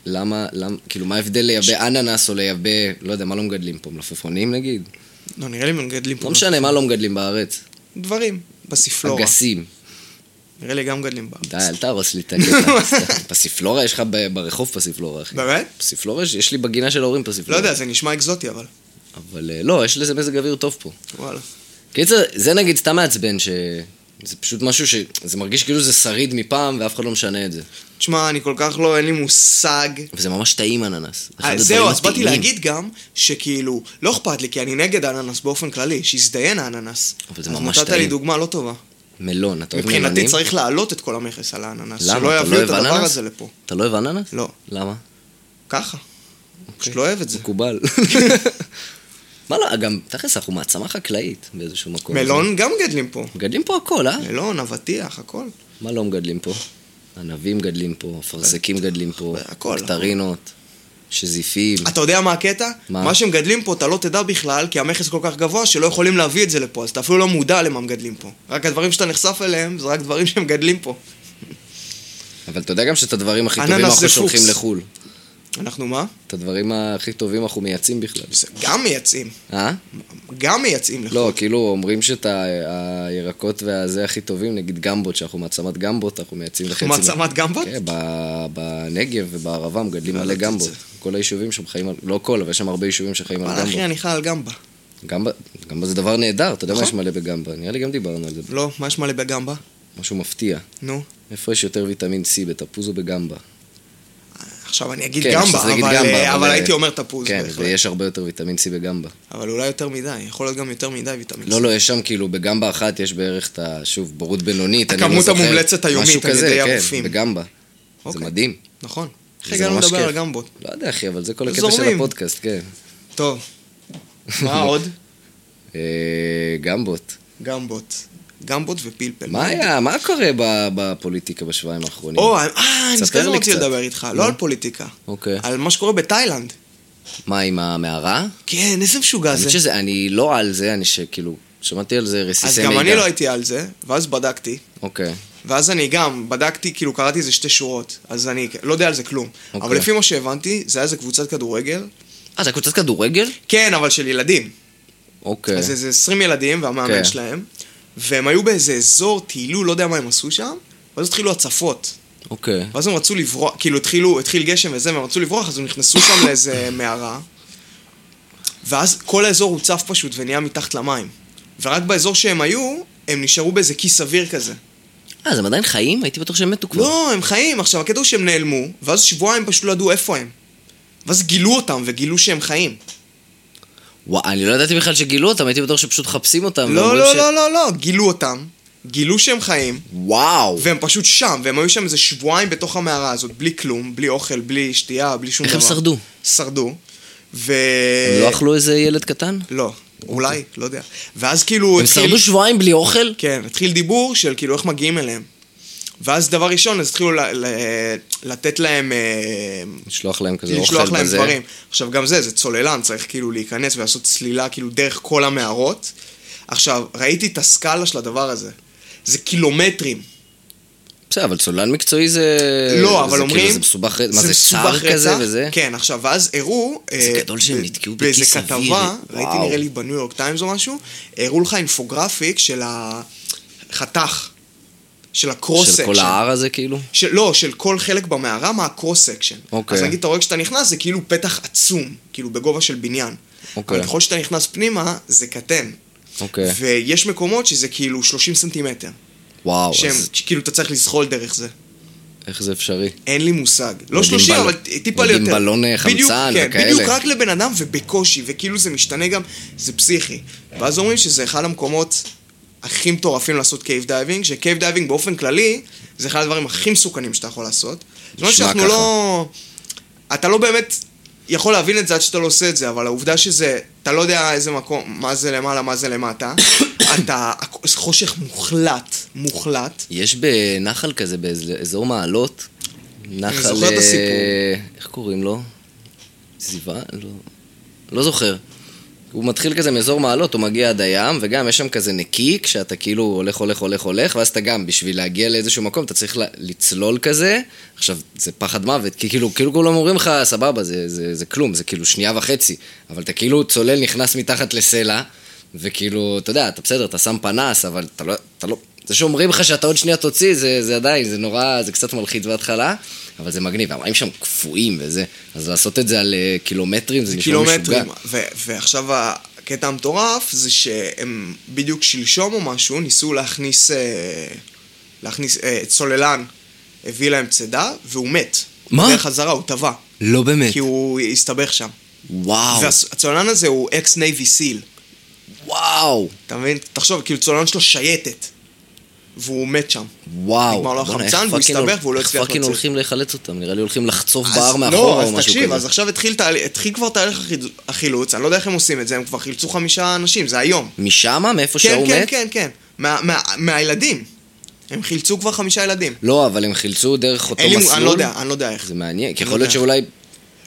למה, למה, כאילו, מה ההבדל לייבא אננס או לייבא, לא יודע, מה לא מגדלים פה? מלפפונים נגיד? לא, נראה לי מגדלים פה. לא משנה, מה לא מגדלים בארץ? דברים. פסיפלורה. אגסים. נראה לי גם מגדלים בארץ. די, אל תהרוס לי את הקטע. פסיפלורה, יש לך ברחוב פסיפלורה, אחי. באמת? פסיפלורה, יש- לי בגינה של ההורים לא פסיפלורה. יודע, זה נשמע אקזוטי, אבל. אבל אה, לא, יש לזה מזג אוויר טוב פה. וואלה. קיצר, זה נגיד סתם מעצבן, ש... זה פשוט משהו ש... זה מרגיש כאילו זה שריד מפעם, ואף אחד לא משנה את זה. תשמע, אני כל כך לא, אין לי מושג. וזה ממש טעים אננס. אה, זהו, אז באתי. להגיד גם, שכאילו, לא אכפת לי, כי אני נגד האננס באופן כללי, שיזדיין האננס. אבל זה אז ממש נתת לי טעים. דוגמה לא טובה. מלון, אתה אוהב מבחינתי מלונים? צריך להעלות את כל המכס על האננס. למה? שלא יביאו לא את הדבר? הזה לפה. אתה לא אוהב אננס? לא. למה? ככה. פשוט לא אוהב את זה. מקובל. מה לא, גם, תכלס, אנחנו מעצמה חקלאית באיזשהו מקום. מלון גם מגדלים פה. מגדלים פה הכל, אה? מלון, אבטיח, הכל. מה לא מגדלים פה? ענבים מגדלים פה, אפרסקים מגדלים פה, הכל, קטרינות, שזיפים. אתה יודע מה הקטע? מה? מה שמגדלים פה אתה לא תדע בכלל, כי המכס כל כך גבוה שלא יכולים להביא את זה לפה, אז אתה אפילו לא מודע למה מגדלים פה. רק הדברים שאתה נחשף אליהם, זה רק דברים שמגדלים פה. אבל אתה יודע גם שאת הדברים הכי טובים אנחנו שולחים. לחו"ל. אנחנו מה? את הדברים הכי טובים אנחנו מייצאים בכלל. זה גם מייצאים. אה? גם מייצאים לחו"ל. לא, כאילו אומרים שאת הירקות והזה הכי טובים, נגיד גמבות, שאנחנו מעצמת גמבות, אנחנו מייצאים לחצי. מעצמת גמבות? כן, ב- בנגב ובערבה מגדלים לא מלא גמבות. כל היישובים שם חיים על... לא כל, אבל יש שם הרבה יישובים שחיים על וואלה, אחי, גמבות. אני חי על גמבה. גמבה, גמבה זה דבר נהדר, אתה יודע מה נכון. יש מלא בגמבה? נראה לי גם דיברנו על זה. לא, מה יש מלא בגמבה? משהו מפתיע. נו. איפה יש יותר ויטמין C, בתפוז או בגמבה? עכשיו אני אגיד כן, גמבה, להגיד אבל, גמבה, אה, אבל, אבל הייתי אומר תפוז כן, בהחלט. ויש הרבה יותר ויטמין C בגמבה. אבל אולי יותר מדי, יכול להיות גם יותר מדי ויטמין לא, C. לא, יש שם כאילו, בגמבה אחת יש בערך את ה... שוב, בורות בינונית, אני לא הכמות זוכר. המומלצת היומית על ידי כן, הרופאים. בגמבה. זה אוקיי. מדהים. נכון. איך זה הגענו לדבר. על גמבות? לא יודע, אחי, אבל זה כל הקטע של. הפודקאסט, כן. טוב. מה עוד? אה, גמבות. גמבות. גמבות ופלפל. מה היה, מה קורה בפוליטיקה בשבועיים האחרונים? או, אה, אני סתם רציתי קצת. לדבר איתך. לא על פוליטיקה. אוקיי. על מה שקורה בתאילנד. מה, עם המערה? כן, איזה משוגע זה. שזה, אני לא על זה, אני שכאילו, שמעתי על זה רסיסי אז מידע. גם אני לא הייתי על זה, ואז בדקתי, אוקיי. ואז אני גם בדקתי, כאילו קראתי איזה שתי שורות, אז אני לא יודע על זה כלום. אוקיי. אבל לפי מה שהבנתי, זה היה איזה קבוצת כדורגל, אה, זה קבוצת כדורגל? כן, אבל של ילדים. אוקיי. אז איזה 20 ילדים והמאמן כן. שלהם, והם היו באיזה אזור, טיילו, לא יודע מה הם עשו שם, ואז התחילו הצפות. אוקיי. ואז הם רצו לברוח, כאילו התחילו, התחיל גשם וזה, והם רצו לברוח, אז הם נכנסו שם לאיזה מערה, ואז כל האזור הוצף פשוט ונהיה מתחת למים. ורק באזור שהם היו, הם נשארו באיזה כיס אוויר כזה. אה, אז הם עדיין חיים? הייתי בטוח שהם מתו כבר. לא, הם חיים. עכשיו, הקטע הוא שהם נעלמו, ואז שבועיים פשוט לא ידעו איפה הם. ואז גילו אותם, וגילו שהם חיים. וואי, אני לא ידעתי בכלל שגילו אותם, הייתי בטוח שפשוט מחפשים אותם. לא, לא, ש- לא, לא, לא, גילו אותם, גילו שהם חיים, וואו. והם פשוט שם, והם היו שם איזה שבועיים בתוך המערה הזאת, בלי כלום, בלי אוכל, בלי שתייה, בלי שום איך דבר. הם שרדו? שרדו. ו... הם לא אכלו איזה ילד קטן? לא, אולי, לא יודע. ואז כאילו... הם התחיל- שרדו שבועיים בלי אוכל? כן, התחיל דיבור של כאילו איך מגיעים אליהם. ואז דבר ראשון, אז התחילו ל- ל- לתת להם... אה, לשלוח להם כזה אוכל לשלוח להם בזה. דברים. עכשיו, גם זה, זה צוללן, צריך כאילו להיכנס ולעשות צלילה כאילו דרך כל המערות. עכשיו, ראיתי את הסקאלה של הדבר הזה. זה קילומטרים. בסדר, אבל צוללן מקצועי זה... לא, אבל זה אומרים... כאילו, זה מסובך, מה זה צר כזה רצח. וזה? כן, עכשיו, ואז הראו... זה אה, גדול שהם נתקעו באיזה בכיס כתבה, אוויר. ראיתי. נראה לי בניו יורק טיימס או משהו, הראו לך infographic של החתך. של ה cross של section. כל ההר הזה כאילו? של, לא, של כל חלק במערה מה ה cross section. אוקיי. אז נגיד, אתה רואה כשאתה נכנס, זה כאילו פתח עצום, כאילו בגובה של בניין. אוקיי. אבל ככל שאתה נכנס פנימה, זה קטן. אוקיי. ויש מקומות שזה כאילו 30 סנטימטר. וואו, שהם, אז כאילו, אתה צריך לזחול דרך זה. איך זה אפשרי? אין לי מושג. לא נגיד 30, בל- אבל טיפה ליותר. בלון, אה, חמצן בדיוק, כן, וכאלה. בדיוק רק לבן אדם ובקושי, וכאילו זה משתנה גם, זה פסיכי. ואז אומרים שזה אחד המקומות הכי מטורפים לעשות cave diving, ש cave diving באופן כללי, זה אחד הדברים הכי מסוכנים שאתה יכול לעשות. זאת אומרת שאנחנו ככה. לא... אתה לא באמת יכול להבין את זה עד שאתה לא עושה את זה, אבל העובדה שזה, אתה לא יודע איזה מקום, מה זה למעלה, מה זה למטה, אתה, חושך מוחלט, מוחלט. יש בנחל כזה, באזור מעלות, נחל... זוכר את אה, הסיפור. איך קוראים לו? זיווה? לא... לא זוכר. הוא מתחיל כזה מאזור מעלות, הוא מגיע עד הים, וגם יש שם כזה נקי, כשאתה כאילו הולך, הולך, הולך, הולך, ואז אתה גם, בשביל להגיע לאיזשהו מקום, אתה צריך לצלול כזה. עכשיו, זה פחד מוות, כי כאילו, כאילו כולם אומרים לך, סבבה, זה, זה, זה כלום, זה כאילו שנייה וחצי, אבל אתה כאילו צולל, נכנס מתחת לסלע, וכאילו, אתה יודע, אתה בסדר, אתה שם פנס, אבל אתה לא, אתה לא... זה שאומרים לך שאתה עוד שנייה תוציא, זה, זה עדיין, זה נורא, זה קצת מלחיץ בהתחלה, אבל זה מגניב, המים שם קפואים וזה, אז לעשות את זה על אה, קילומטרים, זה נשמע משוגע. קילומטרים. ו- ועכשיו הקטע המטורף זה שהם בדיוק שלשום או משהו ניסו להכניס, אה, להכניס אה, צוללן, הביא להם צידה, והוא מת. מה? דרך חזרה, הוא טבע. לא באמת. כי הוא הסתבך שם. וואו, והצוללן הזה הוא אקס נייבי סיל. וואו, אתה מבין? תחשוב, כאילו צוללן שלו שייטת. והוא מת שם. וואו. נגמר לו החמצן איך והוא פאקינג הסתבך והוא לא איך הצליח פאקינג לצאת. הולכים לחלץ אותם? נראה לי הולכים לחצוף אז- בהר לא, מאחורה אז או משהו תקשיב, כזה. אז עכשיו התחיל, תהל- התחיל כבר תהליך החיל- החילוץ, אני לא יודע איך הם עושים את זה, הם כבר חילצו חמישה אנשים, זה היום. משמה? מאיפה כן, שההוא כן, מת? כן, כן. מה- מהילדים. הם חילצו כבר חמישה ילדים. לא, אבל הם חילצו דרך אותו מסלול. אני לא יודע, אני לא יודע איך. זה מעניין, כי יכול לא להיות. שאולי...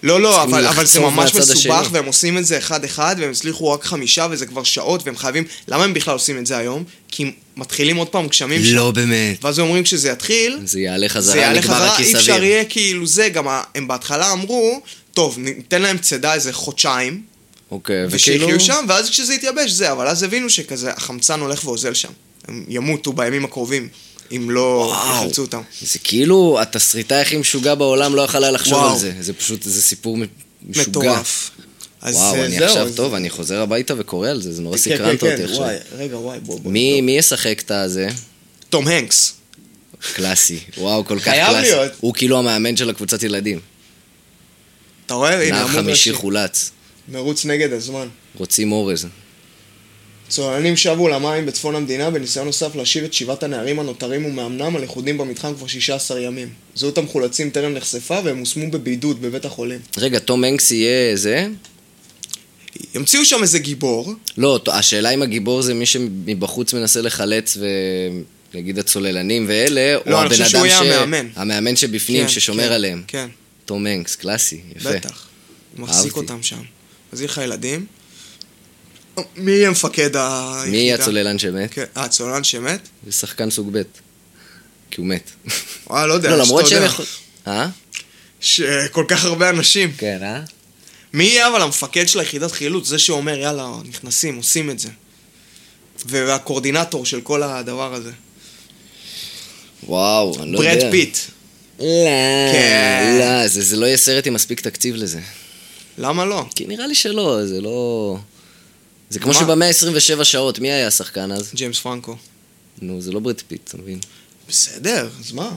לא, לא, אבל, אבל זה לחצוב ממש מסובך, השני. והם עושים את זה אחד-אחד, והם הצליחו רק חמישה, וזה כבר שעות, והם חייבים... למה הם בכלל עושים את זה היום? כי מתחילים עוד פעם גשמים שם. לא באמת. ואז הם אומרים כשזה יתחיל, זה יעלה זה חזרה, יעלה נגמר חזרה, אי אפשר. יהיה כאילו זה, גם הם בהתחלה אמרו, טוב, ניתן להם צידה איזה חודשיים, אוקיי, וכאילו... ושיחיו שם, ואז כשזה יתייבש זה, אבל אז הבינו שכזה, החמצן הולך ואוזל שם. הם ימותו בימים הקרובים, אם לא. יחלצו אותם. זה כאילו התסריטאי הכי משוגע בעולם לא יכל היה לחשוב וואו. על זה. זה פשוט, זה סיפור משוגע. מטורף. אז וואו, אה, אני זהו, עכשיו אז- טוב, אני חוזר הביתה וקורא על זה, זה נורא כן, סקרנת כן, אותי כן, עכשיו. וואי, רגע, וואי, בוא, בוא. מי מי ישחק את הזה? תום הנקס. קלאסי. וואו, כל כך חייב קלאסי. להיות. הוא כאילו המאמן של הקבוצת ילדים. אתה רואה? הנה, נער חמישי. חולץ. מרוץ נגד הזמן. רוצים אורז. צוללנים שבו למים בצפון המדינה בניסיון נוסף להשיב את שבעת הנערים הנותרים ומאמנם הלכודים במתחם כבר 16 ימים. זהות המחולצים טרם נחשפה והם הושמו בבידוד בבית החולים. רגע, תום הנקס יהיה זה? המציאו שם איזה גיבור, לא, השאלה אם הגיבור זה מי שמבחוץ מנסה לחלץ ו... נגיד הצוללנים ואלה, או לא, אני הבן חושב שהוא אדם ש... המאמן. המאמן שבפנים, כן, ששומר כן, עליהם. כן, תום הנקס, קלאסי, יפה. בטח. הוא מחזיק. אותם שם. אז יהיה לך ילדים. מי יהיה מפקד היחידה? מי יהיה הצוללן שמת? כן, אה, הצוללן שמת? זה שחקן סוג ב'. כי הוא מת. וואי, לא יודע, לא, למרות שהם. אה? שכל כך הרבה אנשים. כן, אה? מי יהיה אבל המפקד של היחידת חילוץ? זה שאומר, יאללה, נכנסים, עושים את זה. והקורדינטור של כל הדבר הזה. וואו, אני לא יודע. ברד פיט. לא, כן. לא, זה, זה לא יהיה סרט עם מספיק תקציב לזה. למה לא? כי נראה לי שלא, זה לא... זה כמו? שבמאה 27 שעות, מי היה השחקן אז? ג'יימס פרנקו. נו, זה לא ברד פיט, אתה מבין? בסדר, אז מה?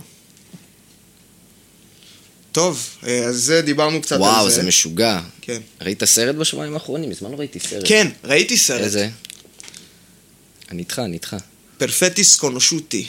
טוב, אה, אז זה דיברנו קצת וואו, על זה. זה משוגע. כן. ראית סרט בשבועיים האחרונים? מזמן לא ראיתי סרט. כן, ראיתי סרט. איזה? אני איתך, אני איתך. פרפטיס קונושוטי.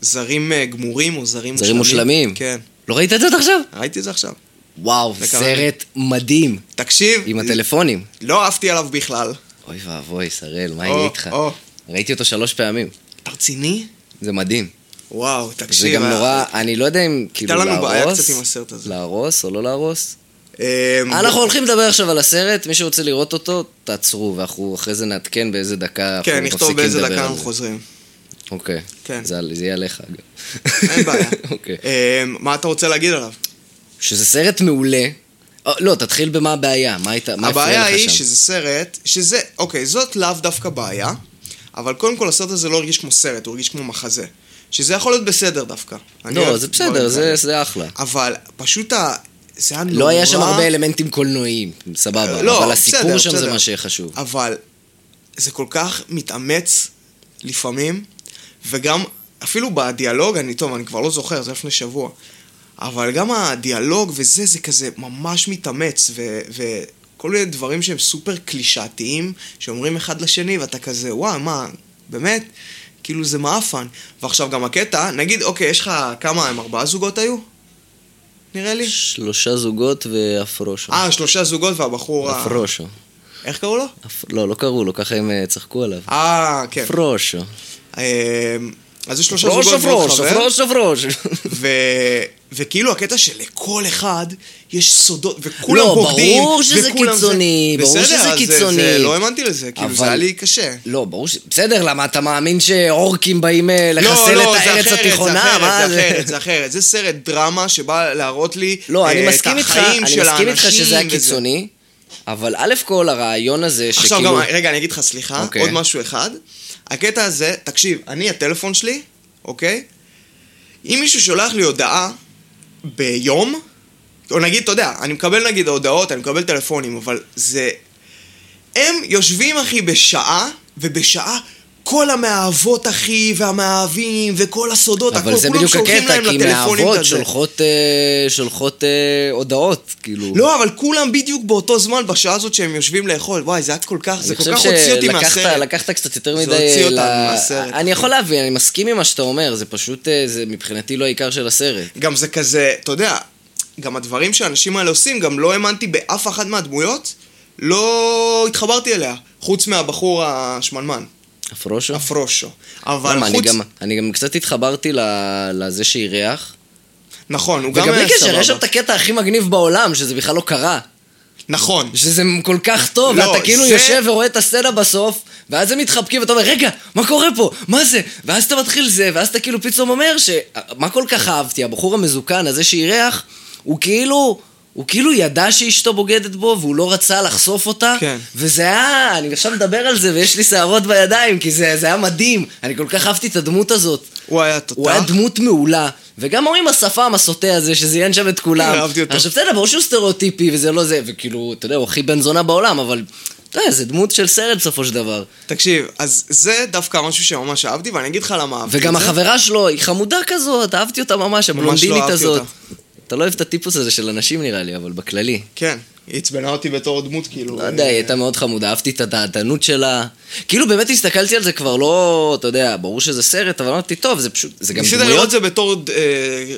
זרים אה, גמורים או זרים מושלמים? זרים מושלמים? כן. לא ראית את זה עד עכשיו? ראיתי את זה עכשיו. וואו, סרט מדהים. תקשיב, עם הטלפונים. לא עפתי עליו בכלל. אוי ואבוי, שראל, מה יהיה איתך? או. ראיתי אותו שלוש פעמים. אתה רציני? זה מדהים. וואו, זה תקשיב. גם אה, נורא, אני לא יודע אם כאילו הייתה להרוס. לנו בעיה קצת עם הסרט הזה. להרוס או לא להרוס. אה, אנחנו הולכים לדבר עכשיו על הסרט, מי שרוצה לראות אותו, תעצרו, ואנחנו אחרי זה נעדכן באיזה דקה אנחנו כן, נכתוב מפסיקים באיזה לדבר דקה על אנחנו זה. חוזרים. אוקיי. כן. זה זה יהיה עליך, אגב. אין בעיה. אוקיי. אה, מה אתה רוצה להגיד עליו? שזה סרט מעולה. אה, לא, תתחיל במה הבעיה, מה היית- מה הפריע הבעיה היא לך שם? שזה סרט, שזה, אוקיי, זאת לאו דווקא בעיה, אבל קודם כל הסרט הזה לא הרגיש כמו סרט, הוא הרגיש כמו מחזה. שזה יכול להיות בסדר דווקא. לא, זה בסדר, זה-. זה אחלה. אבל פשוט ה... זה היה נורא... לא היה שם הרבה אלמנטים קולנועיים, סבבה. לא, אבל הסיפור בסדר, שם זה בסדר. מה שחשוב. אבל זה כל כך מתאמץ לפעמים, וגם אפילו בדיאלוג, אני טוב, אני כבר לא זוכר, זה לפני שבוע, אבל גם הדיאלוג וזה, זה כזה ממש מתאמץ, ו... וכל מיני דברים שהם סופר קלישאתיים, שאומרים אחד לשני, ואתה כזה, וואי, מה, באמת? כאילו זה מעפן. ועכשיו גם הקטע, נגיד, אוקיי, יש לך כמה, הם ארבעה זוגות היו? נראה לי. שלושה זוגות ואפרושו. אה, שלושה זוגות והבחור ה... אפרושו. איך קראו לו? אפ- לא, לא קראו לו, ככה הם אה, צחקו עליו. אה, כן. אפרושו. אמ, אז זה שלושה זוגות ועוד חבר, פרוש, פרוש. ו... וכאילו הקטע שלכל אחד יש סודות, וכולם לא, בוגדים, ברור שזה קיצוני, ברור בסדר, שזה זה- קיצוני. זה, לא האמנתי לזה, כאילו אבל- זה היה לי קשה. לא, ברור ש... בסדר, למה אתה מאמין שאורקים באים אה, לחסל לא, את זה הארץ אחרת, התיכונה? זה מה אחרת, זה אחרת, זה אחרת. זה סרט דרמה שבא להראות לי לא, אני אה, את החיים אני של מסכים איתך האנשים שזה היה. קיצוני, אבל א' כל הרעיון הזה עכשיו שכאילו... גם, רגע, אני אגיד לך סליחה, אוקיי. עוד משהו אחד. הקטע הזה, תקשיב, אני, הטלפון שלי, אוקיי? אם מישהו שולח לי הודעה ביום, או נגיד, אתה יודע, אני מקבל נגיד הודעות, אני מקבל טלפונים, אבל זה... הם יושבים, אחי, בשעה, ובשעה כל המאהבות, אחי, והמאהבים, וכל הסודות, אבל הכל, זה כולם בדיוק שולחים הקטע, להם כי לטלפונים מאהבות כזה. שולחות, אה, שולחות אה, הודעות, כאילו. לא, אבל כולם בדיוק באותו זמן, בשעה הזאת שהם יושבים לאכול. וואי, זה היה כל כך, זה כל כך הוציא אותי מהסרט. לקחת קצת יותר זה מדי... הוציא אותנו ל- מהסרט. אני יכול להבין, אני מסכים עם מה שאתה אומר, זה פשוט, אה, זה מבחינתי לא העיקר של הסרט. גם זה כזה, אתה יודע, גם הדברים שהאנשים האלה עושים, גם לא האמנתי באף אחת מהדמויות, לא התחברתי אליה, חוץ מהבחור השמנמן, אפרושו? הפרושו. אבל למה, אני חוץ... גם- אני גם קצת התחברתי לזה שאירח. נכון, הוא גם וגם היה בלי קשר, יש שם סבבה. את הקטע הכי מגניב בעולם, שזה בכלל לא קרה. נכון. שזה כל כך טוב, לא, ואתה כאילו זה- יושב ורואה את הסצנה בסוף, ואז הם מתחבקים, ואתה אומר, רגע, מה קורה פה? מה זה? ואז אתה מתחיל זה, ואז אתה כאילו פתאום אומר ש... מה כל כך אהבתי? הבחור המזוקן הזה שאירח, הוא כאילו... הוא כאילו ידע שאשתו בוגדת בו, והוא לא רצה לחשוף אותה. כן. וזה היה... אני עכשיו מדבר על זה, ויש לי שערות בידיים, כי זה, זה היה מדהים. אני כל כך אהבתי את הדמות הזאת. הוא היה תותח. הוא היה דמות מעולה. וגם עם השפם הסוטה הזה, שזיין שם את כולם. כן, אהבתי אותו. עכשיו בסדר, ברור שהוא סטריאוטיפי וזה לא זה, וכאילו, אתה יודע, הוא הכי בן זונה בעולם, אבל... אתה יודע, זה דמות של סרט בסופו של דבר. תקשיב, אז זה דווקא משהו שממש אהבתי, ואני אגיד לך למה אהבתי וגם את זה. החברה שלו, היא חמודה כזאת, אהבתי אותה ממש, הבלונדינית אהבתי הזאת. אותה. אתה לא אוהב את הטיפוס הזה של אנשים נראה לי, אבל בכללי. כן, היא עצבנה אותי בתור דמות, כאילו. לא יודע, היא הייתה מאוד חמודה, אהבתי את הדעתנות שלה. כאילו באמת הסתכלתי על זה כבר לא, אתה יודע, ברור שזה סרט, אבל אמרתי, טוב, זה פשוט, זה גם ניסית דמויות לראות את זה בתור אה,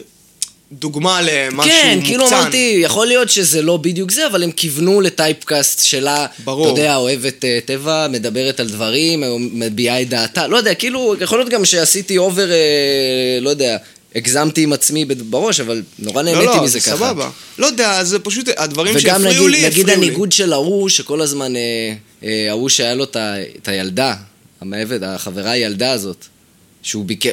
דוגמה למשהו כן, מוקצן. כאילו אמרתי, יכול להיות שזה לא בדיוק זה, אבל הם כיוונו ל typecast שלה, ברור. אתה יודע, אוהבת אה, טבע, מדברת על דברים, אה, מביעה את דעתה, לא יודע, כאילו, יכול להיות גם שעשיתי over, אה, לא יודע, הגזמתי עם עצמי בראש, אבל נורא לא, נהניתי לא, מזה זה ככה. סבבה. לא יודע, זה פשוט, הדברים וגם שהפריעו נגיד, לי, נגיד הפריעו לי. הניגוד של ההוא, שכל הזמן, אה, אה, ההוא שהיה לו את הילדה, המעבד, החברה הילדה הזאת, שהוא ביקר...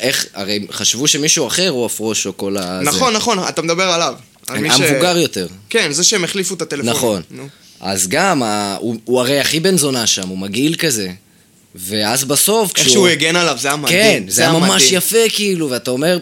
איך, הרי חשבו שמישהו אחר הוא הפרוש או כל ה... נכון, נכון, אתה מדבר עליו. על מי ש- המבוגר יותר. כן, זה שהם החליפו את הטלפון. נכון. נו. אז גם, ה- הוא, הוא הרי הכי בן זונה שם, הוא מגעיל כזה. ואז בסוף, איך שהוא הגן עליו, זה היה מדהים. כן, זה היה ממש מדהים. יפה כאילו, ואתה אומר,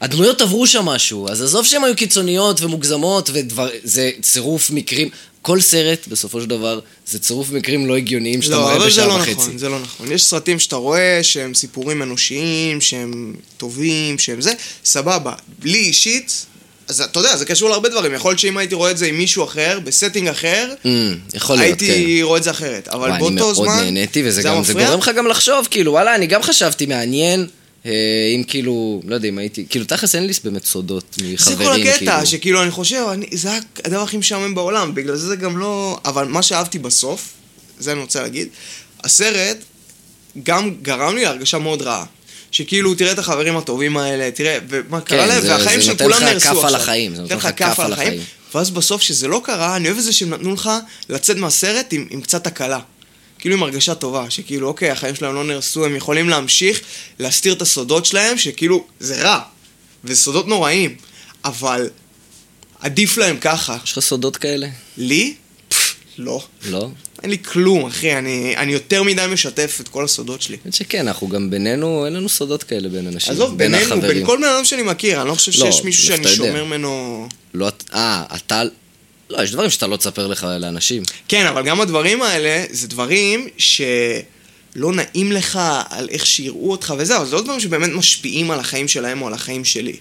הדמויות עברו שם משהו, אז עזוב שהן היו קיצוניות ומוגזמות, וזה צירוף מקרים, כל סרט, בסופו של דבר, זה צירוף מקרים לא הגיוניים שאתה לא, מראה אבל זה בשעה לא וחצי. נכון, זה לא נכון. יש סרטים שאתה רואה שהם סיפורים אנושיים, שהם טובים, שהם זה, סבבה. לי אישית, אז אתה יודע, זה קשור להרבה דברים. יכול להיות שאם הייתי רואה את זה עם מישהו אחר, ב setting אחר, Mm, יכול להיות, כן. הייתי רואה את זה אחרת. אבל וואי, באותו אני זמן, מאוד נהניתי, וזה זה גם, זה מפריע? גורם לך גם לחשוב, כאילו, וואלה, אני גם חשבתי, מעניין, אה, אם כאילו, לא יודע, אם הייתי, כאילו, תכלס אין לי באמת סודות מחברים, זה כאילו. כל הקטע, שכאילו, אני חושב, אני, זה הדבר הכי משעמם בעולם, בגלל זה זה גם לא... אבל מה שאהבתי בסוף, זה אני רוצה להגיד, הסרט גם גרם לי להרגשה מאוד רעה. שכאילו, תראה את החברים הטובים האלה, תראה, ומה קרה כן, להם, זה- והחיים זה של נותן כולם לך נהרסו כף עכשיו. על החיים, זה נותן לך כף על החיים. ואז בסוף, שזה לא קרה, אני אוהב את זה שהם נתנו לך לצאת מהסרט עם, עם קצת הקלה. כאילו עם הרגשה טובה, שכאילו, אוקיי, החיים שלהם לא נהרסו, הם יכולים להמשיך להסתיר את הסודות שלהם, שכאילו, זה רע, וזה סודות נוראים, אבל עדיף להם ככה. יש לך סודות כאלה? לי? פפ, לא. לא? אין לי כלום, אחי, אני, אני יותר מדי משתף את כל הסודות שלי. האמת שכן, אנחנו גם בינינו, אין לנו סודות כאלה בין אנשים. עזוב, בין בינינו, החברים. בין כל בן אדם שאני מכיר, אני לא חושב לא, שיש מישהו שאני. שומר ממנו... לא, אה, אתה... לא, יש דברים שאתה לא תספר לך לאנשים. כן, אבל גם הדברים האלה, זה דברים שלא נעים לך על איך שיראו אותך וזה, אבל זה לא דברים שבאמת משפיעים על החיים שלהם או על החיים שלי.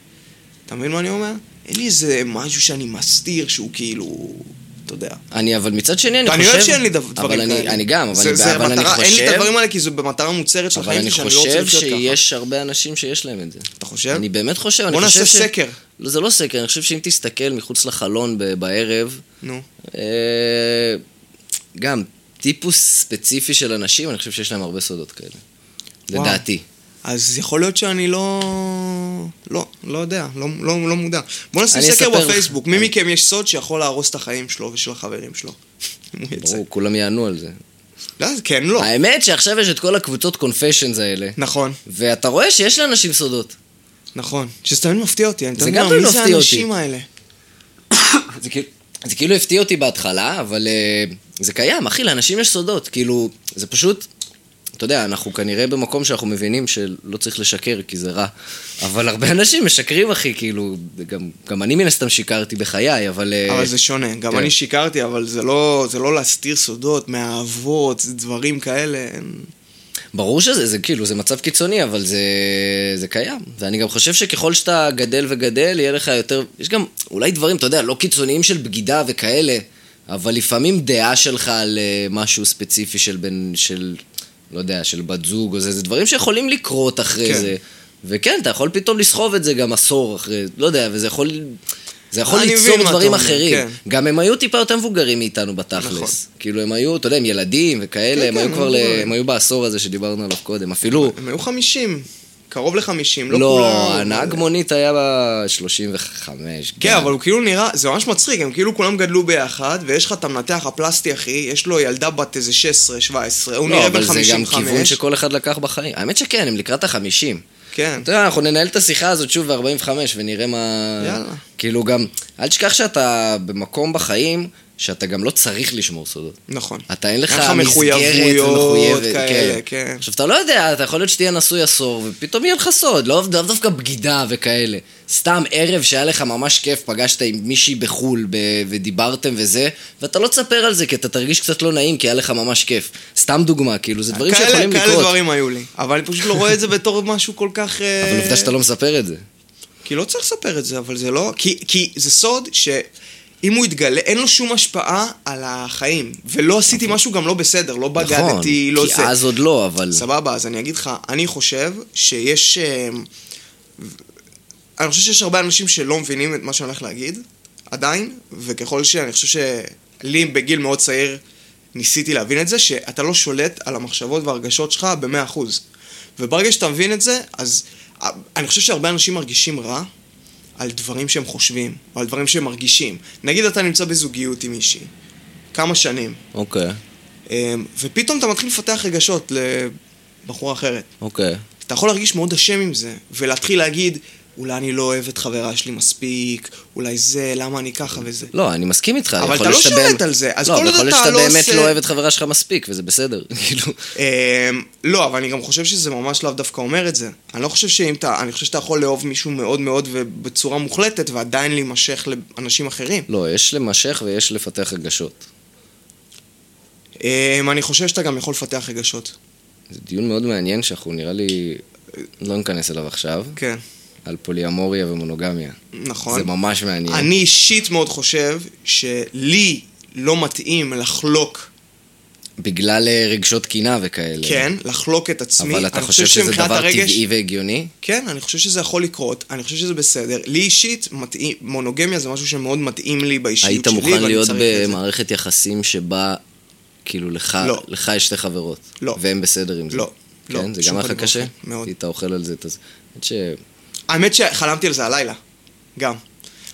אתה מבין מה אני אומר? אין לי איזה משהו שאני מסתיר שהוא כאילו... אתה יודע. אני, אבל מצד שני, אני אני חושב... אוהב שאין לי דברים אבל אני, כאלה. אני גם, אבל, זה, אני, זה אבל אני מטרה, חושב... אין לי את הדברים האלה כי זה במטרה מוצהרת של אבל החיים אני שלי שאני לא רוצה חושב לחיות ככה. שיש הרבה אנשים שיש להם את זה. אתה חושב? אני באמת חושב, אני בוא חושב נעשה ש... סקר. לא, זה לא סקר, אני חושב שאם תסתכל מחוץ לחלון ב- בערב, נו. אה, גם טיפוס ספציפי של אנשים, אני חושב שיש להם הרבה סודות כאלה. וואו. לדעתי. אז יכול להיות שאני לא... לא, לא יודע, לא, לא, לא מודע. בוא נעשה סקר. בפייסבוק. מי מכם יש סוד שיכול להרוס את החיים שלו ושל החברים שלו? ברור, כולם יענו על זה. לא, כן, לא. האמת שעכשיו יש את כל הקבוצות קונפשיונס האלה, נכון, ואתה רואה שיש לאנשים סודות. נכון. שזה תמיד מפתיע אותי, אני תמיד אומר, מי זה האנשים האלה? זה כאילו, זה כאילו הפתיע אותי בהתחלה, אבל uh, זה קיים, אחי, לאנשים יש סודות. כאילו, זה פשוט, אתה יודע, אנחנו כנראה במקום שאנחנו מבינים שלא צריך לשקר, כי זה רע. אבל הרבה אנשים משקרים, אחי, כאילו, גם, גם אני מן הסתם שיקרתי בחיי, אבל... אה, אבל זה שונה. גם כן. אני שיקרתי, אבל זה לא זה לא להסתיר סודות מהאהבות, זה דברים כאלה. ברור שזה, זה כאילו, זה מצב קיצוני, אבל זה, זה קיים. ואני גם חושב שככל שאתה גדל וגדל, יהיה לך יותר... יש גם אולי דברים, אתה יודע, לא קיצוניים של בגידה וכאלה, אבל לפעמים דעה שלך על אה, משהו ספציפי של בן... של... לא יודע, של בת זוג או זה, זה דברים שיכולים לקרות אחרי כן. זה. וכן, אתה יכול פתאום לסחוב את זה גם עשור אחרי, לא יודע, וזה יכול... זה יכול ליצור דברים אחרים. כן. גם הם היו טיפה יותר מבוגרים מאיתנו בתכלס. נכון. כאילו הם היו, אתה יודע, הם ילדים וכאלה, כן, הם כן, היו כבר, ל-. הם היו בעשור הזה שדיברנו עליו קודם. אפילו, הם היו חמישים, קרוב לחמישים, לא לא, כולם. הנהג מונית היה ב-35. כן, אבל הוא כאילו נראה, זה ממש מצחיק, הם כאילו כולם גדלו ביחד, ויש לך את המנתח הפלסטי, אחי, יש לו ילדה בת איזה 16-17, הוא לא, נראה בן אבל זה גם 55. כיוון שכל אחד לקח בחיים. האמת שכן, הם לקראת החמישים. כן. אתה יודע, אנחנו ננהל את השיחה הזאת שוב ב-45 ונראה מה... יאללה. כאילו גם, אל תשכח שאתה במקום בחיים שאתה גם לא צריך לשמור סודות. נכון. אתה אין לך מסגרת ומחויבת, כאלה, כן. כן. עכשיו, אתה לא יודע, אתה יכול להיות שתהיה נשוי עשור, ופתאום יהיה לך סוד, לא דווקא בגידה וכאלה. סתם ערב שהיה לך ממש כיף, פגשת עם מישהי בחו"ל ב- ודיברתם וזה, ואתה לא תספר על זה, כי אתה תרגיש קצת לא נעים, כי היה לך ממש כיף. סתם דוגמה, כאילו, זה דברים כאלה- שיכולים כאלה לקרות. דברים היו לי, אבל אני פשוט לא רואה את זה בתור משהו כל כך... אה, אבל עובדה שאתה לא מספר את זה. כי לא צריך לספר את זה, אבל זה לא... כי, כי זה סוד שאם הוא יתגלה, אין לו שום השפעה על החיים. ולא עשיתי משהו גם לא בסדר, לא בגדתי, נכון, לא כי זה. אז עוד לא, אבל... סבבה, אז אני אגיד לך, אני חושב שיש... אה, אני חושב שיש הרבה אנשים שלא מבינים את מה שאני הולך להגיד, עדיין, וככל שאני חושב שלי בגיל מאוד צעיר ניסיתי להבין את זה, שאתה לא שולט על המחשבות והרגשות שלך ב-100%. וברגע שאתה מבין את זה, אז אני חושב שהרבה אנשים מרגישים רע על דברים שהם חושבים, או על דברים שהם מרגישים. נגיד אתה נמצא בזוגיות עם מישהי, כמה שנים, אוקיי, אמ, ופתאום אתה מתחיל לפתח רגשות לבחורה אחרת. אוקיי. אתה יכול להרגיש מאוד אשם עם זה, ולהתחיל להגיד, אולי אני לא אוהב את חברה שלי מספיק, אולי זה, למה אני ככה וזה. לא, אני מסכים איתך. אבל אתה לא שולט על זה, אז לא, כל עוד יכול להיות אתה שאתה לא באמת עושה- לא אוהב את חברה שלך מספיק, וזה בסדר. כאילו, אמ, לא, אבל אני גם חושב שזה ממש לאו דווקא אומר את זה. אני לא חושב שאם אתה, אני חושב שאתה יכול לאהוב מישהו מאוד מאוד ובצורה מוחלטת, ועדיין להימשך לאנשים אחרים. לא, יש למשך ויש לפתח רגשות. אמ, אני חושב שאתה גם יכול לפתח רגשות. זה דיון מאוד מעניין שאנחנו נראה לי לא ניכנס אליו עכשיו, כן, על פוליאמוריה ומונוגמיה. נכון. זה ממש מעניין. אני אישית מאוד חושב שלי לא מתאים לחלוק, בגלל אה, רגשות קינה וכאלה. כן, לחלוק את עצמי. אבל אתה אני חושב שזה דבר הרגש- טבעי והגיוני? כן, אני חושב שזה יכול לקרות, אני חושב שזה בסדר. לי אישית, מתאים, מונוגמיה זה משהו שמאוד מתאים לי באישיות היית שלי, מוכן ואני להיות צריך את זה. במערכת יחסים שבה, כאילו, לך לא. לך יש שתי חברות. לא. והם בסדר עם זה. לא. לא, כן? זה שום גם היה לך קשה? מאוד. היית אוכל על זה את הזה. ש... האמת שחלמתי על זה הלילה, גם.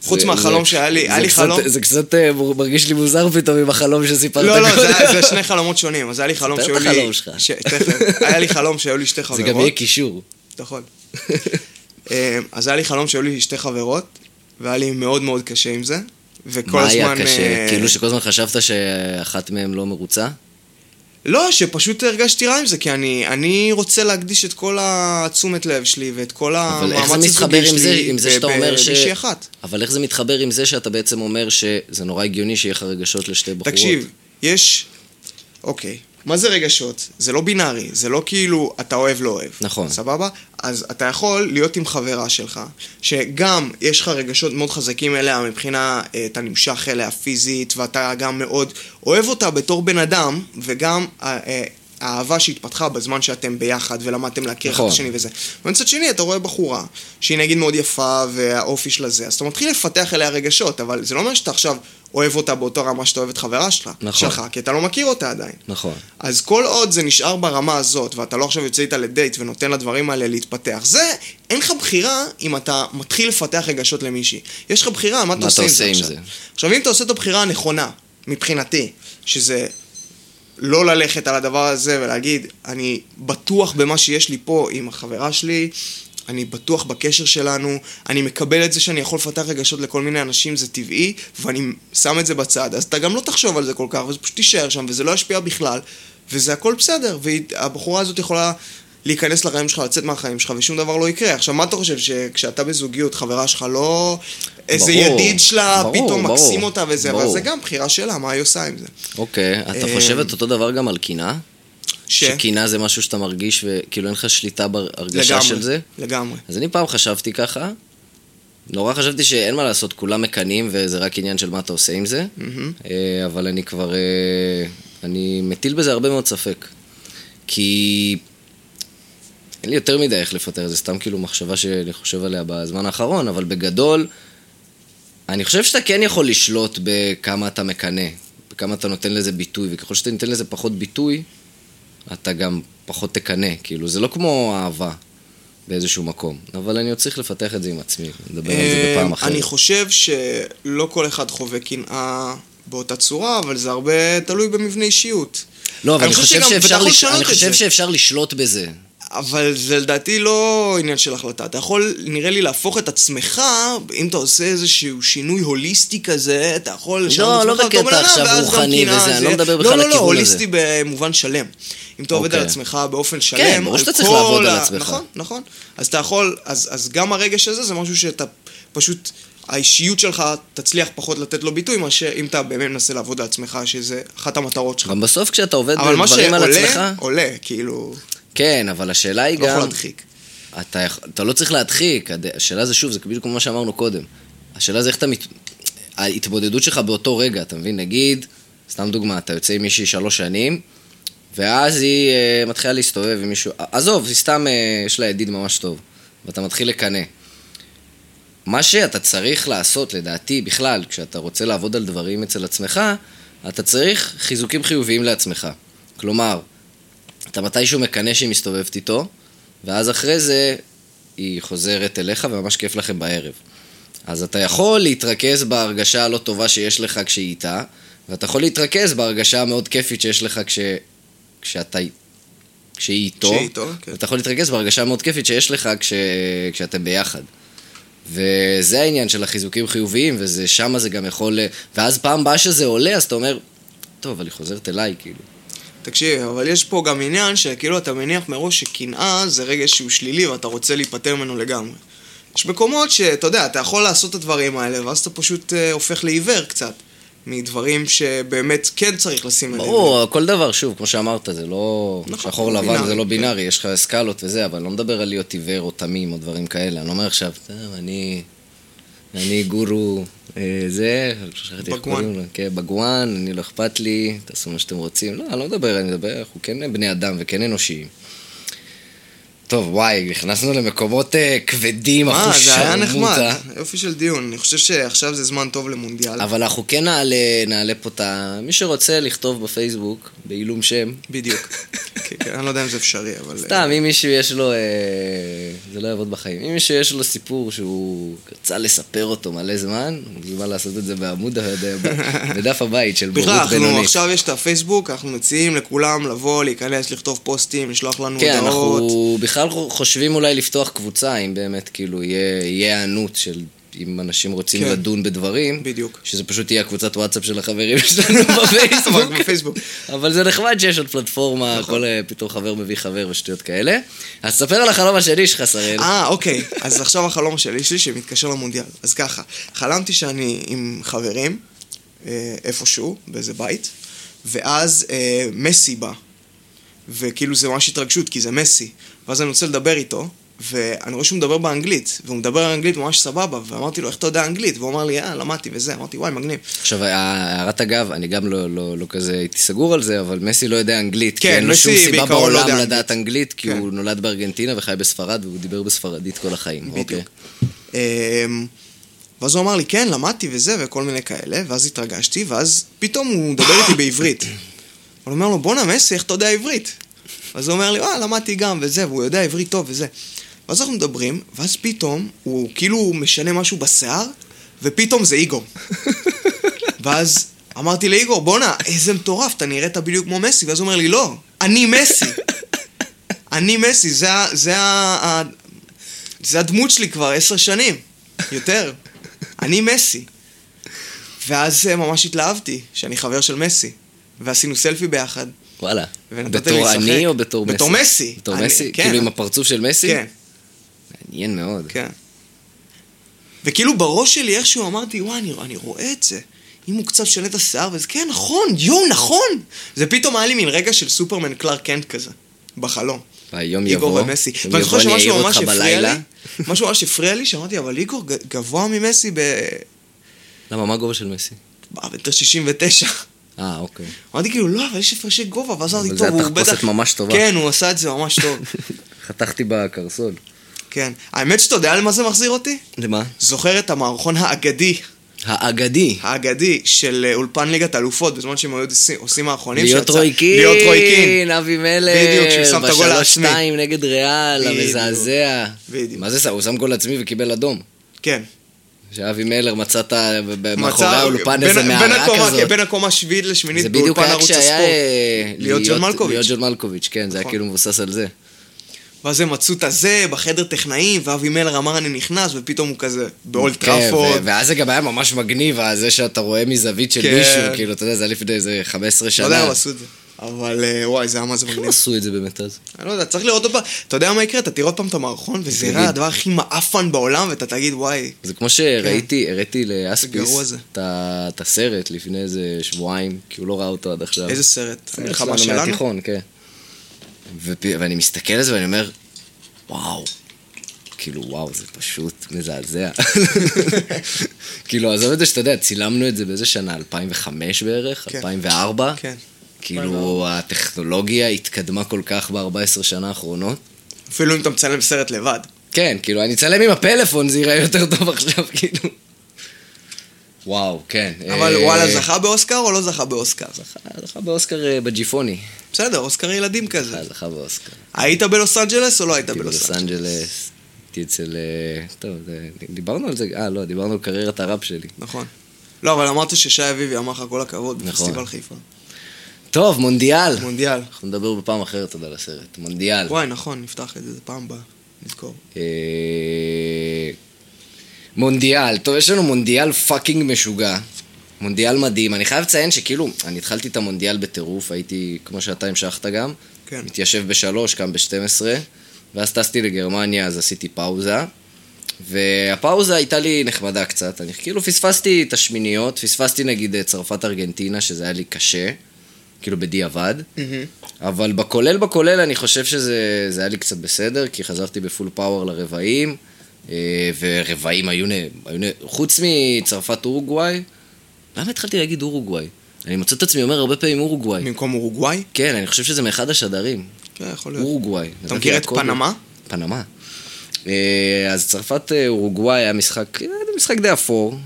חוץ מהחלום שהיה לי, היה לי חלום... זה קצת אה, מרגיש לי מוזר פתאום עם החלום שסיפרת לא, לא, קודם. זה, שני חלומות שונים. אז היה לי חלום תאר שהיו את לי... החלום שלך. ש... תכף. היה לי חלום שהיו לי שתי חברות. זה גם יהיה קישור. נכון. אה, אז היה לי חלום שהיו לי שתי חברות, והיה לי מאוד מאוד קשה עם זה. וכל מה הזמן... היה קשה? אה, כאילו שכל הזמן חשבת שאחת מהן לא מרוצה? לא, שפשוט הרגשתי רע עם זה, כי אני, אני רוצה להקדיש את כל התשומת לב שלי ואת כל המאמץ הזוגי עם זה, שלי עם זה שאתה אומר ש... במישהי אחת. אבל איך זה מתחבר עם זה שאתה בעצם אומר שזה נורא הגיוני שיהיה לך רגשות לשתי בחורות? תקשיב, יש... אוקיי. מה זה רגשות? זה לא בינארי, זה לא כאילו אתה אוהב לא אוהב. נכון. סבבה? אז אתה יכול להיות עם חברה שלך, שגם יש לך רגשות מאוד חזקים אליה מבחינה, אה, אתה נמשך אליה פיזית, ואתה גם מאוד אוהב אותה בתור בן אדם, וגם אה, אה, האהבה שהתפתחה בזמן שאתם ביחד ולמדתם להכיר אחד נכון. את השני וזה. ומצד שני, אתה רואה בחורה שהיא נגיד מאוד יפה והאופי שלה זה, אז אתה מתחיל לפתח אליה רגשות, אבל זה לא אומר שאתה עכשיו אוהב אותה באותו רמה שאתה אוהב את חברה שלך, נכון. שלך, כי אתה לא מכיר אותה עדיין. נכון. אז כל עוד זה נשאר ברמה הזאת, ואתה לא עכשיו יוצא איתה לדייט ונותן לדברים האלה להתפתח, זה, אין לך בחירה אם אתה מתחיל לפתח רגשות למישהי. יש לך בחירה, מה אתה מה עושה אתה עם זה עושה עם עכשיו? זה? עכשיו, אם אתה עושה את הבחירה הנכונה, מבחינתי, שזה לא ללכת על הדבר הזה ולהגיד, אני בטוח במה שיש לי פה עם החברה שלי, אני בטוח בקשר שלנו, אני מקבל את זה שאני יכול לפתח רגשות לכל מיני אנשים, זה טבעי, ואני שם את זה בצד. אז אתה גם לא תחשוב על זה כל כך, וזה פשוט תישאר שם, וזה לא ישפיע בכלל, וזה הכל בסדר, והבחורה הזאת יכולה להיכנס לחיים שלך, לצאת מהחיים שלך, ושום דבר לא יקרה. עכשיו, מה אתה חושב, שכשאתה בזוגיות, חברה שלך לא... איזה ברור, ידיד שלה, ברור, פתאום ברור, מקסים אותה וזה, אבל ברור. זה גם בחירה שלה, מה היא עושה עם זה. אוקיי, אתה אה, חושב את אותו דבר גם על קינה? ש... שקינה זה משהו שאתה מרגיש וכאילו אין לך שליטה בהרגשה לגמרי, של זה? לגמרי. אז אני פעם חשבתי ככה, נורא חשבתי שאין מה לעשות, כולם מקנאים וזה רק עניין של מה אתה עושה עם זה. אה, אבל אני כבר, אה, אני מטיל בזה הרבה מאוד ספק. כי אין לי יותר מדי איך לפטר זה, סתם כאילו מחשבה שאני חושב עליה בזמן האחרון, אבל בגדול, אני חושב שאתה כן יכול לשלוט בכמה אתה מקנא, בכמה אתה נותן לזה ביטוי, וככל שאתה נותן לזה פחות ביטוי, אתה גם פחות תקנא, כאילו, זה לא כמו אהבה באיזשהו מקום, אבל אני עוד צריך לפתח את זה עם עצמי, נדבר על זה בפעם אמ, אחרת. אני חושב שלא כל אחד חווה קנאה באותה צורה, אבל זה הרבה תלוי במבנה אישיות. לא, אבל אני חושב שאפשר לש- אני חושב. שאפשר לשלוט בזה. אבל זה לדעתי לא עניין של החלטה. אתה יכול, נראה לי, להפוך את עצמך, אם אתה עושה איזשהו שינוי הוליסטי כזה, אתה יכול לשנות לא את עצמך בקטע בתור בן אדם, עכשיו רוחני וזה, אני לא מדבר בכלל לא, לא, לכיוון לא, הזה. הוליסטי במובן שלם. אם אתה עובד על אוקיי. עצמך באופן שלם, ברור על שאתה צריך לעבוד על עצמך. נכון, נכון. אז אתה יכול, אז, אז גם הרגש הזה זה משהו שאתה פשוט, האישיות שלך תצליח פחות לתת לו ביטוי, מאשר אם אתה באמת מנסה לעבוד על עצמך, שזה אחת המטרות שלך. גם בסוף כשאתה עובד אבל מה בדברים על עצמך... שעולה, עולה, כאילו, כן, אבל השאלה היא לא יכול גם... להדחיק. אתה, אתה לא צריך להדחיק, הד- השאלה זה שוב, זה בדיוק כמו מה שאמרנו קודם. השאלה זה איך אתה מת... ההתמודדות שלך באותו רגע, אתה מבין? נגיד, סתם דוגמה, אתה יוצא עם מישהי שלוש שנים, ואז היא אה, מתחילה להסתובב עם מישהו... עזוב, היא סתם, אה, יש לה ידיד ממש טוב, ואתה מתחיל לקנא. מה שאתה צריך לעשות, לדעתי, בכלל, כשאתה רוצה לעבוד על דברים אצל עצמך, אתה צריך חיזוקים חיוביים לעצמך. כלומר, אתה מתישהו מקנא שהיא מסתובבת איתו, ואז אחרי זה היא חוזרת אליך וממש כיף לכם בערב. אז אתה יכול להתרכז בהרגשה הלא טובה שיש לך כשהיא איתה, ואתה יכול להתרכז בהרגשה המאוד כיפית שיש לך כש... כשאתה... כשהיא איתו, כשהיא איתו, כן. ואתה יכול להתרכז בהרגשה המאוד כיפית שיש לך כש... כשאתם ביחד. וזה העניין של החיזוקים חיוביים, וזה שמה זה גם יכול... ואז פעם באה שזה עולה, אז אתה אומר, טוב, אבל היא חוזרת אליי, כאילו. תקשיב, אבל יש פה גם עניין שכאילו אתה מניח מראש שקנאה זה רגש שהוא שלילי ואתה רוצה להיפטר ממנו לגמרי. יש מקומות שאתה יודע, אתה יכול לעשות את הדברים האלה, ואז אתה פשוט אה, הופך לעיוור קצת. מדברים שבאמת כן צריך לשים עליהם. ברור, כל דבר, שוב, כמו שאמרת, זה לא... נכון, שחור לא לבן בינארי, זה לא כן. בינארי, יש לך סקלות וזה, אבל אני לא מדבר על להיות עיוור או תמים או דברים כאלה. אני לא אומר עכשיו, "טוב, אני... אני גורו, אה, זה, בגואן. כן, בגואן, אני לא אכפת לי, תעשו מה שאתם רוצים. לא, אני לא מדבר, אני מדבר, אנחנו כן בני אדם וכן אנושיים. טוב, וואי, נכנסנו למקומות אה, כבדים, מה, אחוז זה היה נחמד. שרמוטה. יופי של דיון. אני חושב שעכשיו זה זמן טוב למונדיאל. אבל אנחנו כן נעלה, נעלה פה את ה... מי שרוצה לכתוב בפייסבוק, בעילום שם, בדיוק. כן, כן, אני לא יודע אם זה אפשרי, אבל... אה, סתם, אם מישהו יש לו... אה, זה לא יעבוד בחיים. אם מישהו יש לו סיפור שהוא רצה לספר אותו מלא זמן, הוא מוזמן לעשות את זה בעמוד, בדף הבית של בורות בכלל, אנחנו בינונית. עכשיו יש את הפייסבוק, אנחנו מציעים לכולם לבוא, להיכנס, לכתוב פוסטים, לשלוח לנו כן, הודעות. אנחנו בכלל חושבים אולי לפתוח קבוצה, אם באמת כאילו יהיה היענות של... אם אנשים רוצים כן. לדון בדברים, בדיוק. שזה פשוט יהיה הקבוצת וואטסאפ של החברים שלנו בפייסבוק. בפייסבוק. אבל זה נחמד שיש עוד פלטפורמה, נכון. כל אה, פתאום חבר מביא חבר ושטויות כאלה. אז ספר על החלום השני שלך, שראל. אה, אוקיי. אז עכשיו החלום שלי שלי שמתקשר למונדיאל. אז ככה, חלמתי שאני עם חברים, אה, איפשהו, באיזה בית, ואז אה, מסי בא. וכאילו זה ממש התרגשות, כי זה מסי. ואז אני רוצה לדבר איתו, ואני רואה שהוא מדבר באנגלית, והוא מדבר אנגלית ממש סבבה, ואמרתי לו, איך אתה יודע אנגלית? והוא אמר לי, אה, למדתי וזה. אמרתי, וואי, מגניב. עכשיו, הערת אגב, אני גם לא, לא, לא כזה הייתי סגור על זה, אבל מסי לא יודע אנגלית. כי כן, אין לו שום סיבה לא בעולם יודע לדעת אנגלית, כי כן. הוא נולד בארגנטינה וחי בספרד, והוא דיבר בספרדית כל החיים. אוקיי. בדיוק. אמ, ואז הוא אמר לי, כן, למדתי וזה, וכל מיני כאלה, ואז התרגשתי, ואז פתאום הוא מדבר איתי בעברית. אני אומר לו, בואנה, מסי, איך אתה יודע עברית? אז הוא אומר לי, אה, למדתי גם, וזה, והוא יודע עברית טוב, וזה. ואז אנחנו מדברים, ואז פתאום הוא כאילו משנה משהו בשיער, ופתאום זה איגור. ואז אמרתי לאיגור, בואנה, איזה מטורף, אתה נראית בדיוק כמו מסי, ואז הוא אומר לי, לא, אני מסי. אני מסי, זה, זה, ה- ה- זה הדמות שלי כבר עשר שנים, יותר. אני מסי. ואז אה, ממש התלהבתי שאני חבר של מסי, ועשינו סלפי ביחד. וואלה. בתור. אני או בתור מסי? בתור מסי. בתור מסי? כן. כאילו עם הפרצוף של מסי? כן, מעניין מאוד. כן. וכאילו בראש שלי איכשהו אמרתי, וואי, אני, אני רואה את זה. אם הוא קצת שונה את השיער, וזה כן, נכון, יואו, נכון! זה פתאום היה לי מין רגע של סופרמן קלאר קנט כזה, בחלום. היום איגור יבוא, ומסי. יום ואני זוכר שמשהו ממש הפריע לי. משהו ממש הפריע לי, שאמרתי, אבל איגור גבוה ממסי ב... למה, מה הגובה של מסי? במטר 69. אה, אוקיי. אמרתי כאילו, לא, אבל יש הפרשי גובה, ואז אמרתי, אבל טוב, הוא התחפושת בטח... ממש טובה. כן, הוא עשה את זה ממש טוב. חתכתי בקרסול. כן. האמת שאתה יודע למה זה מחזיר אותי? למה? זוכר את המערכון האגדי, האגדי. האגדי של אה, אולפן ליגת האלופות, בזמן שהם היו עושים- מערכונים להיות רוי קין, להיות רוי קין. אבי מלר, בדיוק, שהוא שם את הגול בשלוש העצמי. שתיים נגד ריאל. המזעזע. בדיוק. מה זה, שם? הוא שם גול עצמי וקיבל אדום. כן. שאבי מלר מצא את ה... ב- מאחורי האולפן בין- איזה מערה כזאת. כן, בין הקומה השביעית לשמינית זה בדיוק באולפן היה ערוץ כשהיה... הספורט. אה, להיות ג'ון מלקוביץ'. להיות ג'ון מלקוביץ', כן, זה היה נכון. כאילו מבוסס על זה. ואז הם מצאו את הזה בחדר טכנאים, ואבי מלר אמר אני נכנס, ופתאום הוא כזה באולד כן, טראפורד. ו- ואז זה גם היה ממש מגניב, זה שאתה רואה מזווית של כן. מישהו, כאילו, אתה יודע, זה היה לפני איזה 15 לא שנה. יודע איך הם עשו את זה. אבל אה, וואי, זה היה מה זה איך מגניב. הם עשו את זה באמת אז? אני לא יודע, צריך לראות עוד פעם. אתה יודע מה יקרה? אתה תראה עוד פעם את המערכון, וזה. יראה הדבר הכי מעפן בעולם, ואתה תגיד, וואי, זה כמו שראיתי, הראיתי לאספיס. את הסרט לפני איזה שבועיים, כי הוא לא ראה אותו עד עכשיו. איזה סרט? סרט המלחמה שלנו? מהתיכון, כן. ואני מסתכל על זה ואני אומר, וואו. כאילו, וואו, זה פשוט מזעזע. כאילו, עזוב את זה שאתה יודע, צילמנו את זה באיזה שנה? 2005 בערך? כן. 2004? כן. כאילו, הטכנולוגיה התקדמה כל כך ב-14 שנה האחרונות. אפילו אם אתה מצלם סרט לבד. כן, כאילו, אני אצלם עם הפלאפון, זה ייראה יותר טוב עכשיו, כאילו. וואו, כן. אבל אה, וואלה, זכה באוסקר או לא זכה באוסקר? זכה, זכה באוסקר אה, בג'יפוני. בסדר, אוסקר ילדים כזה. זכה, זכה באוסקר. היית בלוס אנג'לס או לא היית בלוס אנג'לס? אנג'לס. הייתי אצל... אה, טוב, דיברנו על זה, אה, לא, דיברנו על קריירת הראפ שלי. נכון. לא, אבל אמרת ששי אביבי אמר לך כל הכבוד נכון. בפסטיבל חיפה. טוב, מונדיאל. מונדיאל. אנחנו נדבר בפעם אחרת עוד על הסרט. מונדיאל. וואי, נכון, נפתח את זה, זה פעם הבאה. נזכור. אה, מונדיאל, טוב, יש לנו מונדיאל fucking משוגע. מונדיאל מדהים. אני חייב לציין שכאילו, אני התחלתי את המונדיאל בטירוף, הייתי, כמו שאתה המשכת גם, כן. מתיישב בשלוש, קם ב-12, ואז טסתי לגרמניה, אז עשיתי פאוזה. והפאוזה הייתה לי נחמדה קצת, אני כאילו פספסתי את השמיניות, פספסתי נגיד צרפת-ארגנטינה, שזה היה לי קשה, כאילו בדיעבד. אבל בכולל בכולל אני חושב שזה זה היה לי קצת בסדר, כי חזרתי בפול פאוור לרבעים, אה, ורבעים היו, נ, היו נ, חוץ מצרפת אורוגוואי, למה התחלתי להגיד אורוגוואי? אני מוצא את עצמי אומר הרבה פעמים אורוגוואי. במקום אורוגוואי? כן, אני חושב שזה מאחד השדרים, כן, יכול להיות. אורוגוואי. אתה מכיר את. פנמה? פנמה. אה, אז צרפת אה, אורוגוואי היה משחק, משחק די אפור.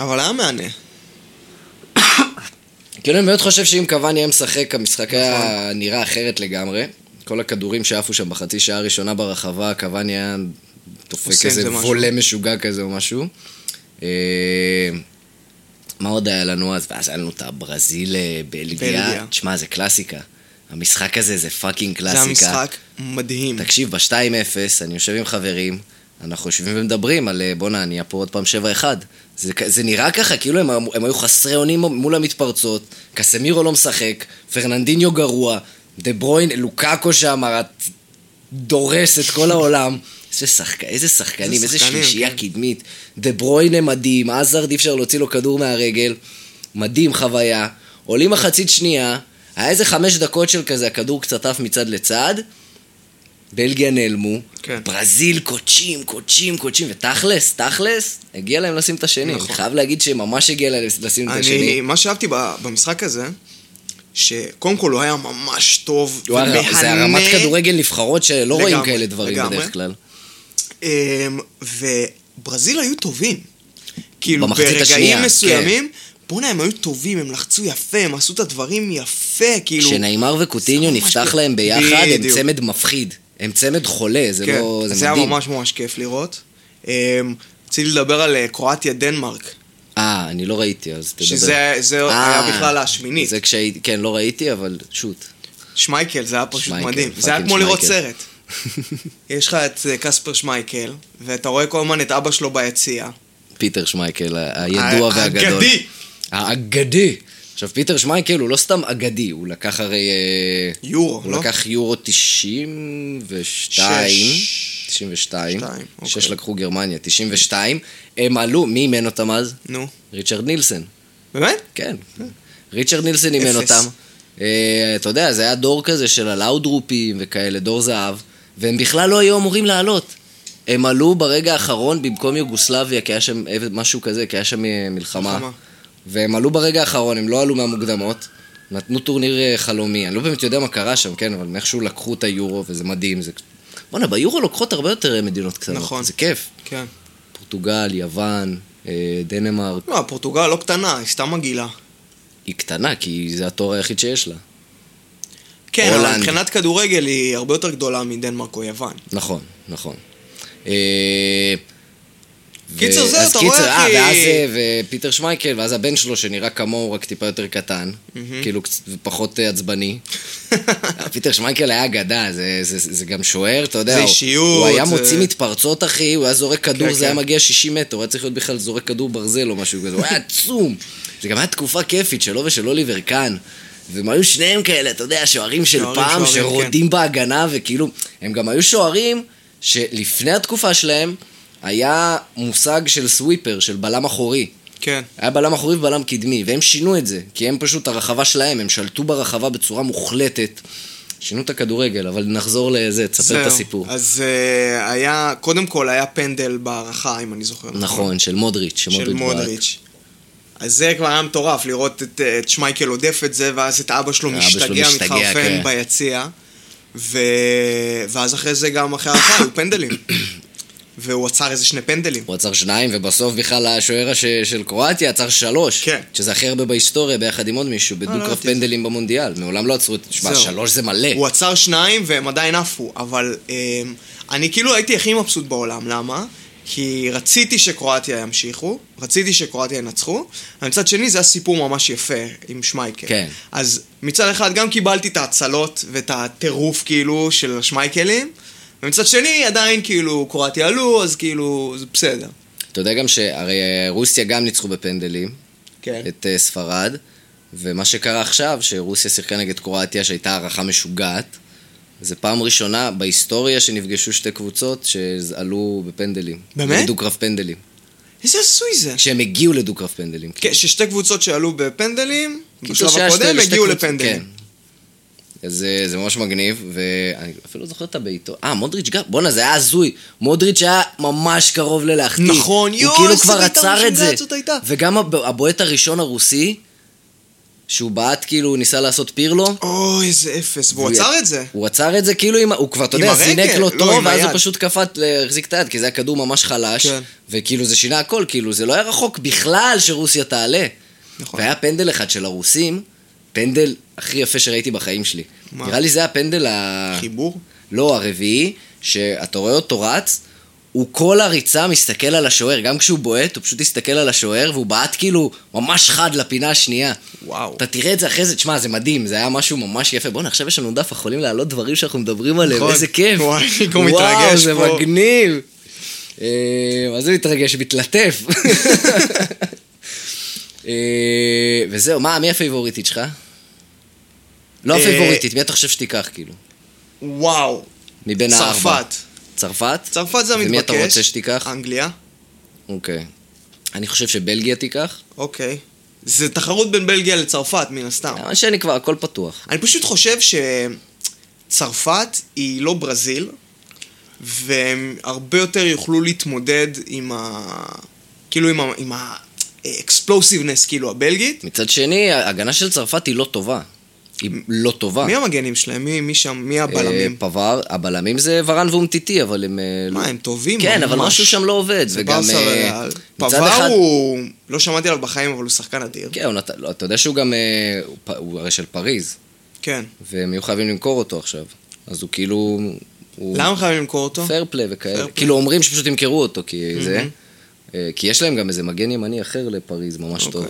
אבל היה מהנה. כאילו אני באמת חושב שאם קוואני היה משחק, המשחק נכון. היה נראה אחרת לגמרי. כל הכדורים שעפו שם בחצי שעה הראשונה ברחבה, קבאני היה דופק איזה זה. וולה משוגע כזה או משהו. אה, מה עוד היה לנו אז? ואז היה לנו את הברזיל אה, בלגיה. תשמע, זה קלאסיקה. המשחק הזה זה fucking זה קלאסיקה. משחק מדהים. תקשיב, ב-2-0, אני יושב עם חברים, אנחנו יושבים ומדברים על אה, בואנה, נהיה פה עוד פעם 7-1. זה, זה נראה ככה, כאילו הם, הם היו חסרי אונים מול המתפרצות, קסמירו לא משחק, פרננדיניו גרוע, דה ברוין, לוקאקו שם, את- דורס את כל העולם. איזה, שחק... איזה שחקנים, איזה איזה שלישייה כן. קדמית. דה ברוינה מדהים, הזארד אי אפשר להוציא לו כדור מהרגל. מדהים חוויה. עולים מחצית שנייה, היה איזה חמש דקות של כזה, הכדור קצת עף מצד לצד. בלגיה נעלמו, כן. ברזיל כותשים, כותשים, כותשים, ותכלס, תכלס, הגיע להם לשים את השני. נכון. חייב להגיד שממש הגיע להם לשים את השני. מה שאהבתי במשחק הזה, שקודם כל הוא היה ממש טוב, הוא ומהנה, זה הרמת כדורגל נבחרות שלא רואים לגמרי, כאלה דברים לגמרי. בדרך כלל. אמ, וברזיל היו טובים. כאילו, במחצית השנייה, ברגעים כן. מסוימים, בואנה, הם היו טובים, הם לחצו יפה, הם עשו את הדברים יפה, כאילו... כשנאמר וקוטיניו נפתח כיף. להם ביחד, הם בדיוק. צמד מפחיד. הם צמד חולה, זה כן, לא... זה זה היה מדהים. ממש ממש כיף לראות. אמ, רציתי לדבר על אה, קרואטיה-דנמרק, אה, אני לא ראיתי, אז תדבר. שזה זה אה, היה בכלל השמינית. זה כשהייתי, כן, לא ראיתי, אבל שוט. שמייקל, זה היה פשוט שמייקל, מדהים. זה היה כמו לראות. סרט. יש לך את אה, קספר שמייקל, ואתה רואה כל הזמן את אבא שלו ביציע. פיטר שמייקל, הידוע והגדול. האגדי! האגדי! עכשיו, פיטר שמייקל הוא לא סתם אגדי, הוא לקח הרי... אה, יורו, הוא לא? לקח יורו 92, שש. 92, שתיים, שש אוקיי. לקחו גרמניה, 92, הם עלו, מי אימן אותם אז? נו. ריצ'רד נילסן. באמת? כן. ריצ'רד נילסן אימן. אותם. אה, אתה יודע, זה היה דור כזה של הלאודרופים וכאלה, דור זהב, והם בכלל לא היו אמורים לעלות. הם עלו ברגע האחרון במקום יוגוסלביה, כי היה שם משהו כזה, כי היה שם אה, מלחמה. מלחמה. והם עלו ברגע האחרון, הם לא עלו מהמוקדמות. נתנו טורניר אה, חלומי, אני לא באמת יודע מה קרה שם, כן, אבל איכשהו לקחו את היורו, וזה מדהים. זה... בואנה, ביורו לוקחות הרבה יותר אה, מדינות קטנות. נכון. זה כיף. כן. פורטוגל, יוון, אה, דנמרק, לא, פורטוגל לא קטנה, היא סתם מגעילה. היא קטנה, כי זה התואר היחיד שיש לה. כן, אבל. מבחינת כדורגל היא הרבה יותר גדולה מדנמרק או יוון. נכון, נכון. אה, קיצר, זהו, אתה קיצר, רואה, אה, כי- ואז אה, ופיטר שמייקל, ואז הבן שלו שנראה כמוהו, רק טיפה יותר קטן, כאילו קצת פחות אה, עצבני. פיטר שמייקל היה אגדה, זה, זה, זה, גם שוער, אתה יודע. זה אישיות, הוא היה מוציא מתפרצות, אחי, הוא היה זורק כדור, כן, זה היה כן. מגיע 60 מטר, הוא היה צריך להיות בכלל זורק כדור ברזל או משהו כזה, הוא היה עצום. זה גם היה תקופה כיפית שלו ושל אוליבר קאן. והם היו שניהם כאלה, אתה יודע, שוערים של שוערים, פעם, שוערים, שרודים בהגנה, וכאילו, הם גם היו שוערים שלפני התקופה שלהם היה מושג של סוויפר, של בלם אחורי. כן. היה בלם אחורי ובלם קדמי, והם שינו את זה, כי הם פשוט, הרחבה שלהם, הם שלטו ברחבה בצורה מוחלטת. שינו את הכדורגל, אבל נחזור לזה, תספר את זהו. הסיפור. אז uh, היה, קודם כל היה פנדל בהערכה, אם אני זוכר. נכון, של מודריץ', של שמודריץ' בעט. מודריץ'. אז זה כבר היה מטורף, לראות את, אה, את שמייקל הודף את זה, ואז את אבא שלו אבא שלו משתגע, משתגע, מתחרפן כן. ביציע. ו... ואז אחרי זה גם אחרי ההערכה היו פנדלים. והוא עצר איזה שני פנדלים. הוא עצר שניים, ובסוף בכלל השוער הש- של קרואטיה עצר שלוש. כן. שזה הכי הרבה בהיסטוריה, ביחד עם עוד מישהו, לא בדו-קרב פנדלים במונדיאל. מעולם לא עצרו את... שמע. שלוש זה מלא. הוא עצר שניים והם עדיין עפו, אבל אה, אני כאילו הייתי הכי מבסוט בעולם, למה? כי רציתי שקרואטיה ימשיכו, רציתי שקרואטיה ינצחו, אבל מצד שני זה היה סיפור ממש יפה עם שמייקל. כן. אז מצד אחד גם קיבלתי את ההצלות ואת הטירוף כאילו של השמייקלים, ומצד שני עדיין כאילו קרואטיה עלו, אז כאילו זה בסדר. אתה יודע גם שהרי אה, רוסיה גם ניצחו בפנדלים, כן. את אה, ספרד, ומה שקרה עכשיו, שרוסיה שיחקה נגד קרואטיה, שהייתה הערכה משוגעת, זה פעם ראשונה בהיסטוריה שנפגשו שתי קבוצות שעלו בפנדלים. באמת? בדו-קרב פנדלים. איזה עזוי זה. שהם הגיעו לדו-קרב פנדלים. כן, ששתי קבוצות שעלו בפנדלים, בשלב הקודם הגיעו לפנדלים. כן. אז זה, זה ממש מגניב, ואני אפילו זוכר את הבעיטו. אה, מודריץ' גם, בואנה, זה היה הזוי. מודריץ' היה ממש קרוב ללהחטיא. נכון, יואו, הוא כאילו כבר עצר את זה. וגם הב- הבועט הראשון הרוסי, שהוא בעט כאילו, הוא ניסה לעשות פירלו. אוי, איזה אפס, והוא עצר את זה. הוא עצר את זה כאילו עם, הוא כבר, אתה יודע, זינק לו לא, טוב, ואז הוא. פשוט קפט, החזיק את היד, כי זה היה כדור ממש חלש. כן. וכאילו זה שינה הכל, כאילו זה לא היה רחוק בכלל שרוסיה תעלה. נכון. והיה פנדל אחד של הרוסים, פנדל הכי יפה שראיתי בחיים שלי. מה? נראה לי זה הפנדל ה... חיבור? לא, הרביעי, שאתה רואה אותו רץ, הוא כל הריצה מסתכל על השוער, גם כשהוא בועט, הוא פשוט הסתכל על השוער, והוא בעט כאילו ממש חד לפינה השנייה. וואו. אתה תראה את זה אחרי זה, תשמע, זה מדהים, זה היה משהו ממש יפה. בואנה, עכשיו יש לנו דף, יכולים להעלות דברים שאנחנו מדברים עליהם, נכון. איזה כיף. וואי, אני כבר וואו, מתרגש זה פה. מגניב. אה, מה זה מתרגש? מתלטף. אה, וזהו, מה, מי הפייבוריטית שלך? לא אה, הפייבוריטית, מי אתה חושב שתיקח, כאילו? וואו. מבין הארבע. צרפת. צרפת? צרפת זה המתבקש. ומי אתה רוצה שתיקח? אנגליה. אוקיי. אני חושב שבלגיה תיקח. אוקיי. זה תחרות בין בלגיה לצרפת, מן הסתם. מה שאני כבר, הכל פתוח. אני פשוט חושב שצרפת היא לא ברזיל, והם הרבה יותר יוכלו להתמודד עם ה... כאילו עם ה... עם ה... אקספלוסיבנס, כאילו, הבלגית. מצד שני, ההגנה של צרפת היא לא טובה. היא לא טובה. מי המגנים שלהם? מי, מי שם? מי הבלמים? אה, פבר, הבלמים זה ורן ואומטיטי, אבל הם... אה, מה, לא- הם טובים כן, אבל ממש. משהו שם לא עובד. זה וגם... אה, פבר אחד- הוא... לא שמעתי עליו בחיים, אבל הוא שחקן אדיר. כן, הוא נת- לא, אתה יודע שהוא גם... הוא הרי של פריז, כן. והם יהיו חייבים למכור אותו עכשיו. אז הוא כאילו... הוא למה חייבים למכור אותו? פייר פליי וכאלה. כאילו אומרים שפשוט ימכרו אותו, כי זה... מהמם. אה, כי יש להם גם איזה מגן ימני אחר לפריז, ממש טוב.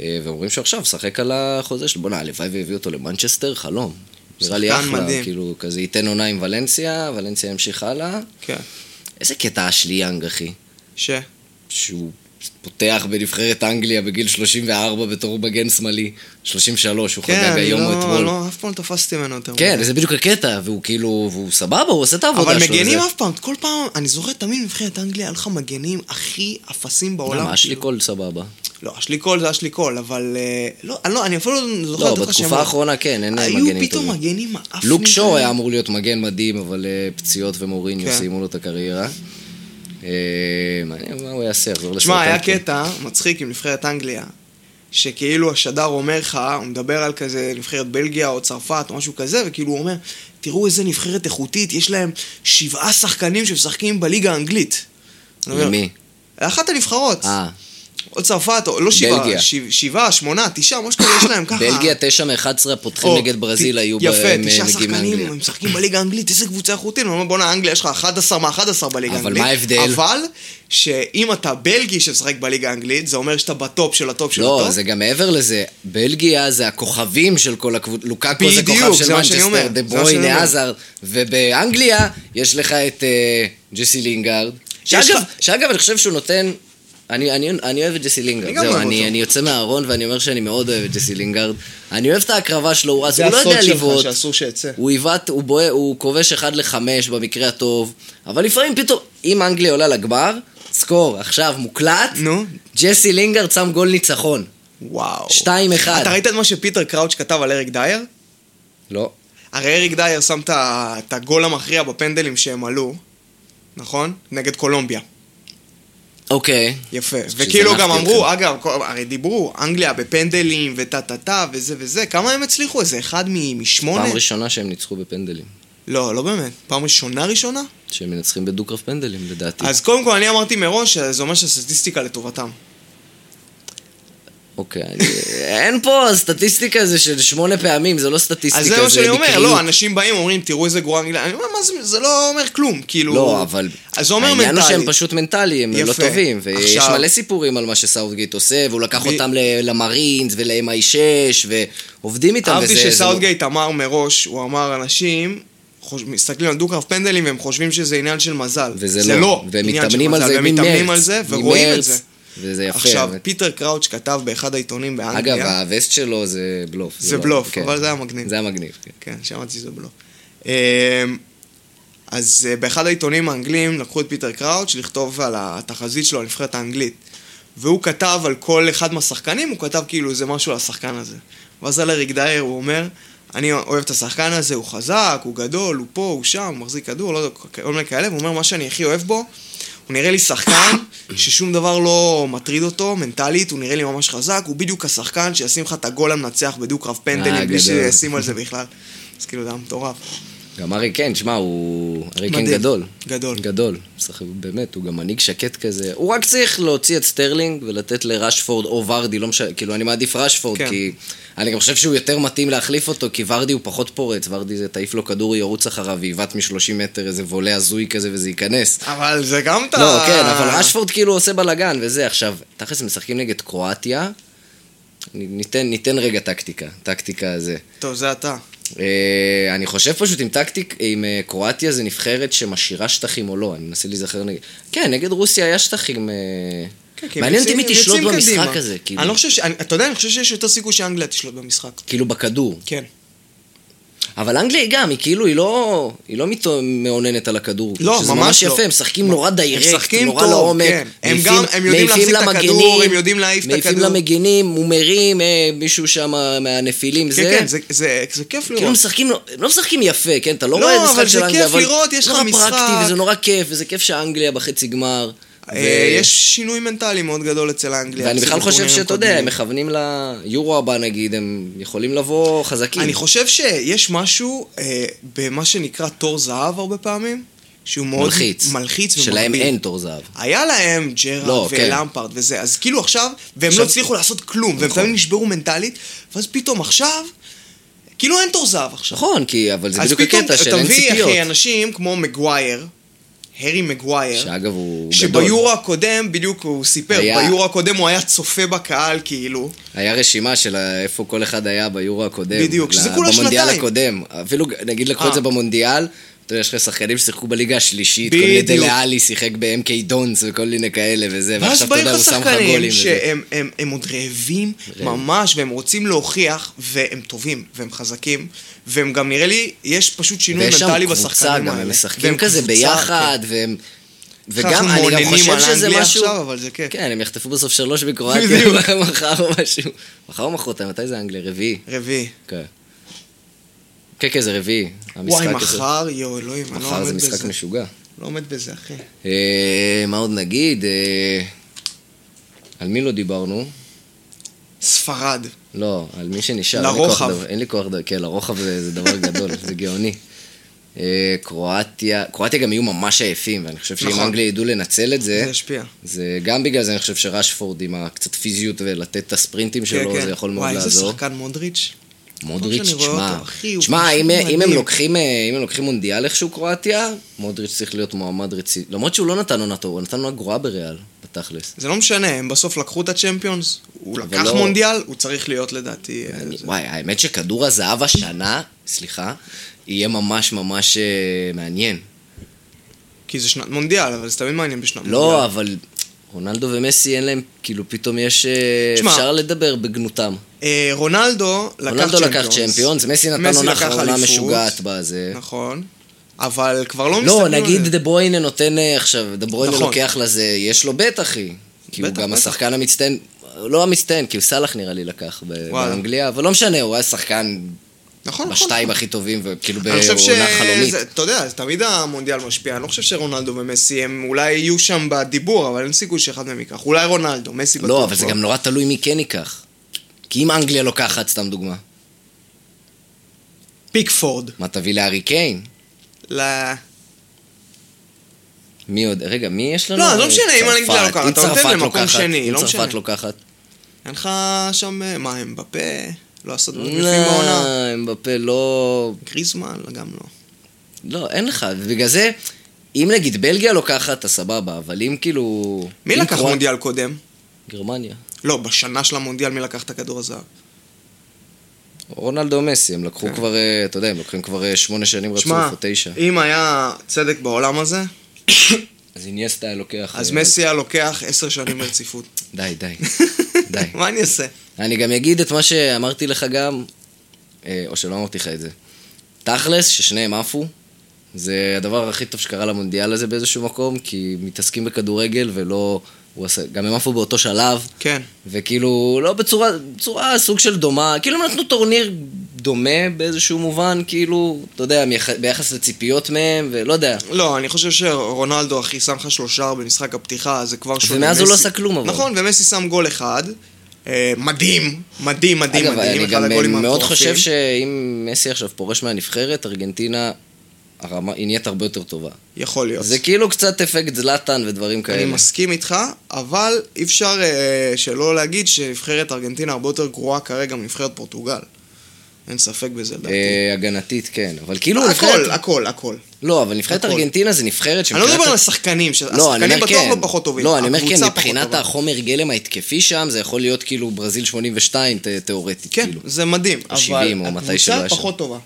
אה, ואומרים שעכשיו, שחק על החוזה שלו. בוא'נה, הלוואי והביאו אותו למנצ'סטר, חלום. נראה לי אחלה, מדהים. כאילו, כזה ייתן עונה עם ולנסיה, ולנסיה ימשיך הלאה. כן. איזה קטע אשלי יאנג, אחי. ש? שהוא פותח בנבחרת אנגליה בגיל 34 בתור מגן שמאלי. 33, הוא כן, חגג היום או לא, אתמול. לא, אף פעם לא תפסתי ממנו יותר. כן. זה בדיוק הקטע, והוא כאילו, והוא סבבה, הוא עושה את העבודה אבל שלו. מגנים וזה- אף פעם, כל פעם, אני זוכר תמיד בנבחרת אנגליה, היה לך מגנים הכי אפסים בעולם. למה, אשלי כאילו. קול סבבה. לא, אשלי קול זה אשלי קול, אבל... אה, לא, אני לא, אני אפילו לא זוכר לא, לתת לך בתקופה שמות. האחרונה כן, אין היו מגנים פתאום טובים. מגנים מאפנים. לוק שור. היה אמור להיות מגן מדהים, אבל אה, פציעות ומוריניו כן. סיימו לו את הקריירה. אה, מעניין מה הוא יעשה, יחזור לסרטן. תשמע, היה קטע מצחיק עם נבחרת אנגליה, שכאילו השדר אומר לך, הוא מדבר על כזה נבחרת בלגיה או צרפת או משהו כזה, וכאילו הוא אומר, תראו איזה נבחרת איכותית, יש להם שבעה שחקנים שמשחקים בליגה האנגלית. למי? אחת הנבחרות. אה, או צרפת, או לא שבעה, בלגיה. שבע- שבעה, שמונה, תשעה, משהו כזה יש להם ככה. בלגיה, תשע מ-11 הפותחים נגד ברזיל היו יפה, אה, תשעה מגיעים שחקנים. הם משחקים בליגה האנגלית, איזה קבוצה איכותית. בואנה, אנגליה, יש לך 11 מ-11 בליגה אבל האנגלית. מה ההבדל? אבל, שאם אתה בלגי שמשחק בליגה האנגלית, זה אומר שאתה בטופ של הטופ של לא, הטופ. זה גם מעבר לזה. בלגיה זה הכוכבים של כל הקבוצה. לוקאקו זה כוכב של מנצ'סטר, דה זה מה שאני ברוינה, אומר. הזארד. ובאנגליה יש לך את אה, ג'סי לינגארד. שאגב, שאגב, אני חושב שהוא נותן... אני, אני, אני אוהב את ג'סי לינגארד, אני גם זהו, אוהב אני, אותו. אני יוצא מהארון ואני אומר שאני מאוד אוהב את ג'סי לינגארד. אני אוהב את ההקרבה שלו, הוא רץ, זה הוא לא יודע הסוד שלך, לבעוט. שאסור שיצא. הוא עיוות, הוא כובש אחד לחמש במקרה הטוב, אבל לפעמים פתאום, אם אנגליה עולה לגמר, זכור, עכשיו מוקלט, נו. ג'סי לינגארד שם גול ניצחון. וואו. שתיים אחד. אתה ראית את מה שפיטר קראוץ' כתב על אריק דייר? לא. הרי אריק דייר שם את ה- את הגול המכריע בפנדלים שהם עלו, נכון? נגד קולומביה. אוקיי. יפה. אז וכאילו גם אמרו, אתכם. אגב, הרי דיברו, אנגליה בפנדלים וטה טה טה וזה וזה, כמה הם הצליחו? איזה אחד משמונה? פעם ראשונה שהם ניצחו בפנדלים. לא, לא באמת. פעם ראשונה ראשונה? שהם מנצחים בדו-קרב פנדלים, לדעתי. אז קודם כל, אני אמרתי מראש שזה אומר שהסטטיסטיקה לטובתם. אוקיי, אין פה סטטיסטיקה זה של שמונה פעמים, זה לא סטטיסטיקה, אז זה מה שאני אומר, מקריות. לא, אנשים באים ואומרים, תראו איזה גרועה אנגליה. אני אומר, מה זה, זה לא אומר כלום, כאילו... לא, אבל... אז זה אומר העניין הוא. שהם פשוט מנטלי, הם לא. טובים. ויש עכשיו- מלא סיפורים על מה שסאוטגייט עושה, והוא לקח ב- אותם למרינס ול-MI6, ועובדים איתם, אהבתי וזה... זה- שסאוטגייט אמר מראש, הוא אמר, אנשים חוש... מסתכלים על דו-קרב פנדלים והם חושבים שזה עניין של מזל. וזה זה לא. לא והם מתאמנים על זה והם מתאמנים ממרץ. על זה ורואים את ממרץ, זה. וזה יפה. עכשיו, באמת. פיטר קראוץ' כתב באחד העיתונים באנגליה, אגב, הפוסט שלו זה בלוף. זה לא- בלוף, כן. אבל זה היה מגניב. זה היה מגניב, כן. כן, שמעתי שזה בלוף. אמ, אז אה, באחד העיתונים האנגלים לקחו את פיטר קראוץ' לכתוב על התחזית שלו, הנבחרת האנגלית. והוא כתב על כל אחד מהשחקנים, הוא כתב כאילו איזה משהו על השחקן הזה. ואז על אריק דייר הוא אומר, אני אוהב את השחקן הזה, הוא חזק, הוא גדול, הוא פה, הוא שם, הוא מחזיק כדור, לא יודע, כל מיני כאלה, והוא אומר, מה שאני הכי אוהב בו, הוא נראה לי שחקן ששום דבר לא מטריד אותו, מנטלית, הוא נראה לי ממש חזק, הוא בדיוק השחקן שישים לך את הגול המנצח בדו-קרב אה, פנדלים, בלי גדול. שישים על זה בכלל. אז כאילו, זה היה מטורף. גם הארי קיין, שמע, הוא... הארי קיין. גדול. גדול. גדול. משחק- באמת, הוא גם מנהיג שקט כזה. הוא רק צריך להוציא את סטרלינג ולתת לרשפורד או ורדי, לא משנה, כאילו, אני מעדיף רשפורד, כן. כי... אני גם חושב שהוא יותר מתאים להחליף אותו, כי ורדי הוא פחות פורץ. ורדי זה תעיף לו כדור, ירוץ אחריו, ויבעט מ-30 מטר איזה וולה הזוי כזה וזה ייכנס. אבל זה גם אתה... לא, כן, אבל רשפורד כאילו עושה בלאגן וזה. עכשיו, תכלס משחקים נגד קרואטיה. ניתן, ניתן רגע טקטיקה, טקטיקה זה. טוב, זה אתה. אה, אני חושב פשוט עם טקטיק, עם אה, קרואטיה זה נבחרת שמשאירה שטחים או לא, אני מנסה להיזכר נגד... כן, נגד רוסיה היה שטחים... אה, כן, מעניין אותי מי תשלוט במשחק. הזה, כאילו. אני לא חושב ש... אתה יודע, אני חושב שיש יותר סיכוי שאנגליה תשלוט במשחק. כאילו בכדור. כן. אבל אנגליה היא גם, היא כאילו, היא לא, היא לא מתו- מאוננת על הכדור. לא, שזה ממש לא. יפה, הם משחקים נורא דיירקט, נורא טוב, לעומק. כן. הם מעיפים- גם- הם יודעים מעיפים להחזיק את הכדור, הם יודעים להעיף את מעיפים הכדור. למגינים, הוא מרים, אה, מישהו שם מהנפילים, זה... כן, כן, זה- זה זה כיף כאילו לראות. משחקים, לא- הם לא משחקים יפה, כן? אתה לא לא, רואה אבל משחק זה של אנגליה, כיף אבל... לראות, יש לך נורא משחק. פרקטי, וזה נורא כיף, וזה כיף שאנגליה בחצי גמר. אה, יש שינוי מנטלי מאוד גדול אצל האנגליה. ואני בכלל חושב שאתה יודע. הם מכוונים ליורו הבא נגיד, הם יכולים לבוא חזקים. אני חושב שיש משהו אה, במה שנקרא תור זהב הרבה פעמים, שהוא מאוד מלחיץ. מלחיץ ומגביל. שלהם אין תור זהב. היה להם ג'רארד לא, כן. ולמפרד וזה, אז כאילו עכשיו, והם עכשיו- לא הצליחו לעשות כלום, והם נכון. תמיד נשברו מנטלית, ואז פתאום עכשיו, כאילו אין תור זהב עכשיו. נכון, כי, אבל זה אז בדיוק פתאום הקטע של אתה אין מביא, ציפיות. אחי, אנשים כמו מגווייר, הרי מגווייר, שאגב הוא גדול. שביורו הקודם, בדיוק הוא סיפר, היה- ביורו הקודם הוא היה צופה בקהל, כאילו. היה רשימה של איפה כל אחד היה ביורו הקודם. בדיוק, שזה כולה במונדיאל שנתיים. הקודם. אפילו, נגיד לקחו אה. את זה במונדיאל, אתה יודע, יש לך שחקנים ששיחקו בליגה השלישית, כל מיני. דלה שיחק ב-MK דונס וכל מיני כאלה וזה, ועכשיו אתה יודע, הוא שם לך גולים. שהם הם, הם עוד רעבים רעב. ממש, והם רוצים להוכיח, והם טובים, והם חזקים, והם גם נראה לי, יש פשוט שינוי ויש שם מנטלי קבוצה בשחקנים גם, האלה. הם משחקים כזה ביחד, והם... וגם, אני גם חושב שזה משהו... עכשיו, אבל זה כיף. כן, הם יחטפו בסוף שלוש בקרואטיה. מחר או משהו. מחר או מחרתיים, מתי זה אנגליה? רביעי. רביעי. כן. כן, כן, זה רביעי. וואי. מחר, יואו, אלוהים, אני לא מחר זה עומד משחק בזה. משוגע. לא עומד בזה, אחי. אה, מה עוד נגיד? אה, על מי לא דיברנו? ספרד. לא, על מי שנשאר. לרוחב. אין לי כוח לדבר, כן, לרוחב זה דבר גדול, זה גאוני. אה, קרואטיה, קרואטיה גם יהיו ממש עייפים, ואני חושב שאם נכון. אנגליה ידעו לנצל את זה זה, השפיע. זה גם בגלל זה אני חושב שרשפורד עם הקצת פיזיות ולתת את הספרינטים שלו, זה יכול מאוד כן, וואי, איזה לעזור. שחקן מודריץ'. מודריץ', שאני רואה שמע, אותו, אחי, הוא שמע, פשוט אם, אם, הם. לוקחים, אה, אם הם לוקחים מונדיאל איכשהו קרואטיה, מודריץ' צריך להיות מועמד רציני. למרות שהוא לא נתן עונה טובה, הוא נתן עונה גרועה בריאל, בתכלס. זה לא משנה, הם בסוף לקחו את הצ'מפיונס, הוא לקח לא- מונדיאל, הוא צריך להיות לדעתי... אה, אני, זה- וואי, האמת שכדור הזהב השנה, סליחה, יהיה ממש ממש אה, מעניין. כי זה שנת מונדיאל, אבל זה תמיד מעניין בשנת מונדיאל. לא, אבל רונלדו ומסי אין להם, כאילו פתאום יש... אה, תשמע, אפשר לדבר בגנותם. אה, רונלדו לקח רונלדו לקח צ'מפיונס, מסי נתן עונה אחרונה. משוגעת בזה. נכון. אבל כבר לא לא, מסתכלים על נגיד זה. דה ברויינה נותן אה, עכשיו, דה ברויינה נכון. לוקח לזה, יש לו בית אחי. כי הוא בטח, גם בטח. השחקן המצטיין, לא המצטיין, כי סאלח נראה לי לקח. באנגליה, אבל לא משנה, הוא היה שחקן נכון, נכון. בשתיים נכון. הכי טובים, וכאילו בעונה חלומית. שזה, אתה יודע, תמיד המונדיאל משפיע, אני לא חושב שרונלדו ומסי הם אולי יהיו שם בדיבור, אבל אין סיכוי שאחד מהם ייקח. אולי רונלדו, מסי בטוח. לא, אבל זה גם נורא תלוי מי כן ייקח. כי אם אנגליה לוקחת, סתם דוגמה, פיקפורד. מה תביא לארי קיין? ל... מי עוד? רגע, מי יש לנו? לא, לא משנה, אם אנגליה צרפת. לוקחת, אם אתה נותן צרפת למקום שני, אם לא צרפת משנה. לוקחת. אין לך שם, אה, מה, הם בפה? לא עשו דברים יפים בעונה? לא, אמבפה לא... גריזמן, גם לא. לא, אין לך. ובגלל זה, אם נגיד בלגיה לוקחת, אז סבבה, אבל אם כאילו... מי אם לקח קרואט- מונדיאל קודם? גרמניה. לא, בשנה של המונדיאל מי לקח את הכדור הזהב? רונלדו מסי, הם לקחו כן. כבר, אה, אתה יודע, הם לוקחים כבר אה, שמונה שנים רצוף, שמע, או תשע. אם היה צדק בעולם הזה, אז אינייסטה היה לוקח... אז אה, מסי היה לוקח עשר שנים ברציפות. די, די, די. מה אני אעשה? אני גם אגיד את מה שאמרתי לך גם, אה, או שלא אמרתי לך את זה. תכלס, ששניהם עפו, זה הדבר הכי טוב שקרה למונדיאל הזה באיזשהו מקום, כי מתעסקים בכדורגל ולא... הוא עשה, גם הם עפו באותו שלב, כן. וכאילו, לא בצורה, בצורה סוג של דומה, כאילו הם נתנו טורניר דומה באיזשהו מובן, כאילו, אתה יודע, ביחס לציפיות מהם, ולא יודע. לא, אני חושב שרונלדו, אחי, שם לך שלושה במשחק הפתיחה, זה כבר שונה. ומאז הוא לא. עשה כלום, אבל. נכון, ומסי שם גול אחד. אה, מדהים, מדהים, מדהים, אגב, מדהים. אני גם מאוד. חושב שאם מסי עכשיו פורש מהנבחרת, ארגנטינה, הרמה, היא נהיית הרבה יותר טובה. יכול להיות. זה כאילו קצת אפקט זלאטן ודברים כאלה. אני מסכים איתך, אבל אי אפשר אה, שלא להגיד שנבחרת ארגנטינה הרבה יותר גרועה כרגע מנבחרת פורטוגל. אין ספק בזה, לדעתי. אה, הגנתית, כן. אבל כאילו הכל, נבחרת... הכל, הכל. לא, אבל נבחרת הכל. ארגנטינה זה נבחרת אני לא שמבחינת מדבר על השחקנים, לא, אני השחקנים אומר בטוח כן. לא פחות טובים. לא, אני אומר כן, מבחינת. החומר גלם ההתקפי שם, זה יכול להיות כאילו ברזיל 82 ת- תיאורטית, כן, כאילו. זה מדהים, או 70, או מתי שלא היה שם. פחות טובה.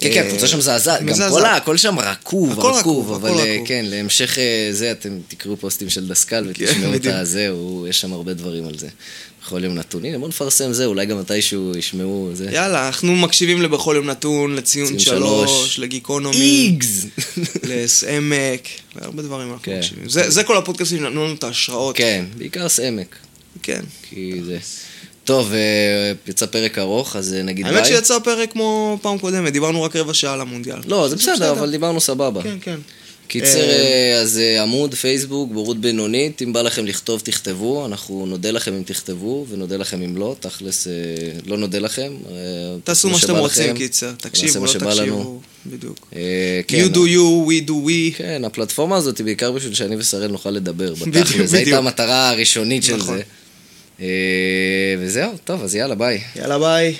כן, כן, הקבוצה שם מזעזעת. גם. כל הכל שם רקוב, רקוב, אבל אה. כן, להמשך אה, זה, אתם תקראו פוסטים של דסקל ותשמעו את. הזה, יש שם הרבה דברים על זה. בכל יום נתון. הנה, בוא נפרסם זה, אולי גם מתישהו ישמעו זה. יאללה, אנחנו מקשיבים לבכל יום נתון, לציון ציון שלוש. לגיקונומי, איגז! לסעמק, להרבה דברים אנחנו כן. מקשיבים. זה זה כל הפודקאסטים שנתנו לנו את ההשראות. כן, בעיקר סעמק. כן. כי זה... טוב, אה, יצא פרק ארוך, אז אה, נגיד ביי. האמת שיצא פרק כמו פעם קודמת, דיברנו רק רבע שעה על המונדיאל. לא, זה בסדר, אבל דיברנו סבבה. כן, כן. קיצר, אה, אה, אז אה, עמוד פייסבוק, בורות בינונית, אם בא לכם לכתוב, תכתבו, אנחנו נודה לכם אם תכתבו, ונודה לכם אם לא, תכלס, לא נודה לכם. תעשו מה שאתם רוצים. קיצר. תקשיבו, לא. תקשיבו. בדיוק. כן, You do you, we do we. כן, הפלטפורמה הזאת היא בעיקר בשביל שאני ושראל נוכל לדבר, בתכלס, זו הייתה. המטרה הראשונית של נכון. זה. וזהו, טוב, אז יאללה, ביי. יאללה ביי.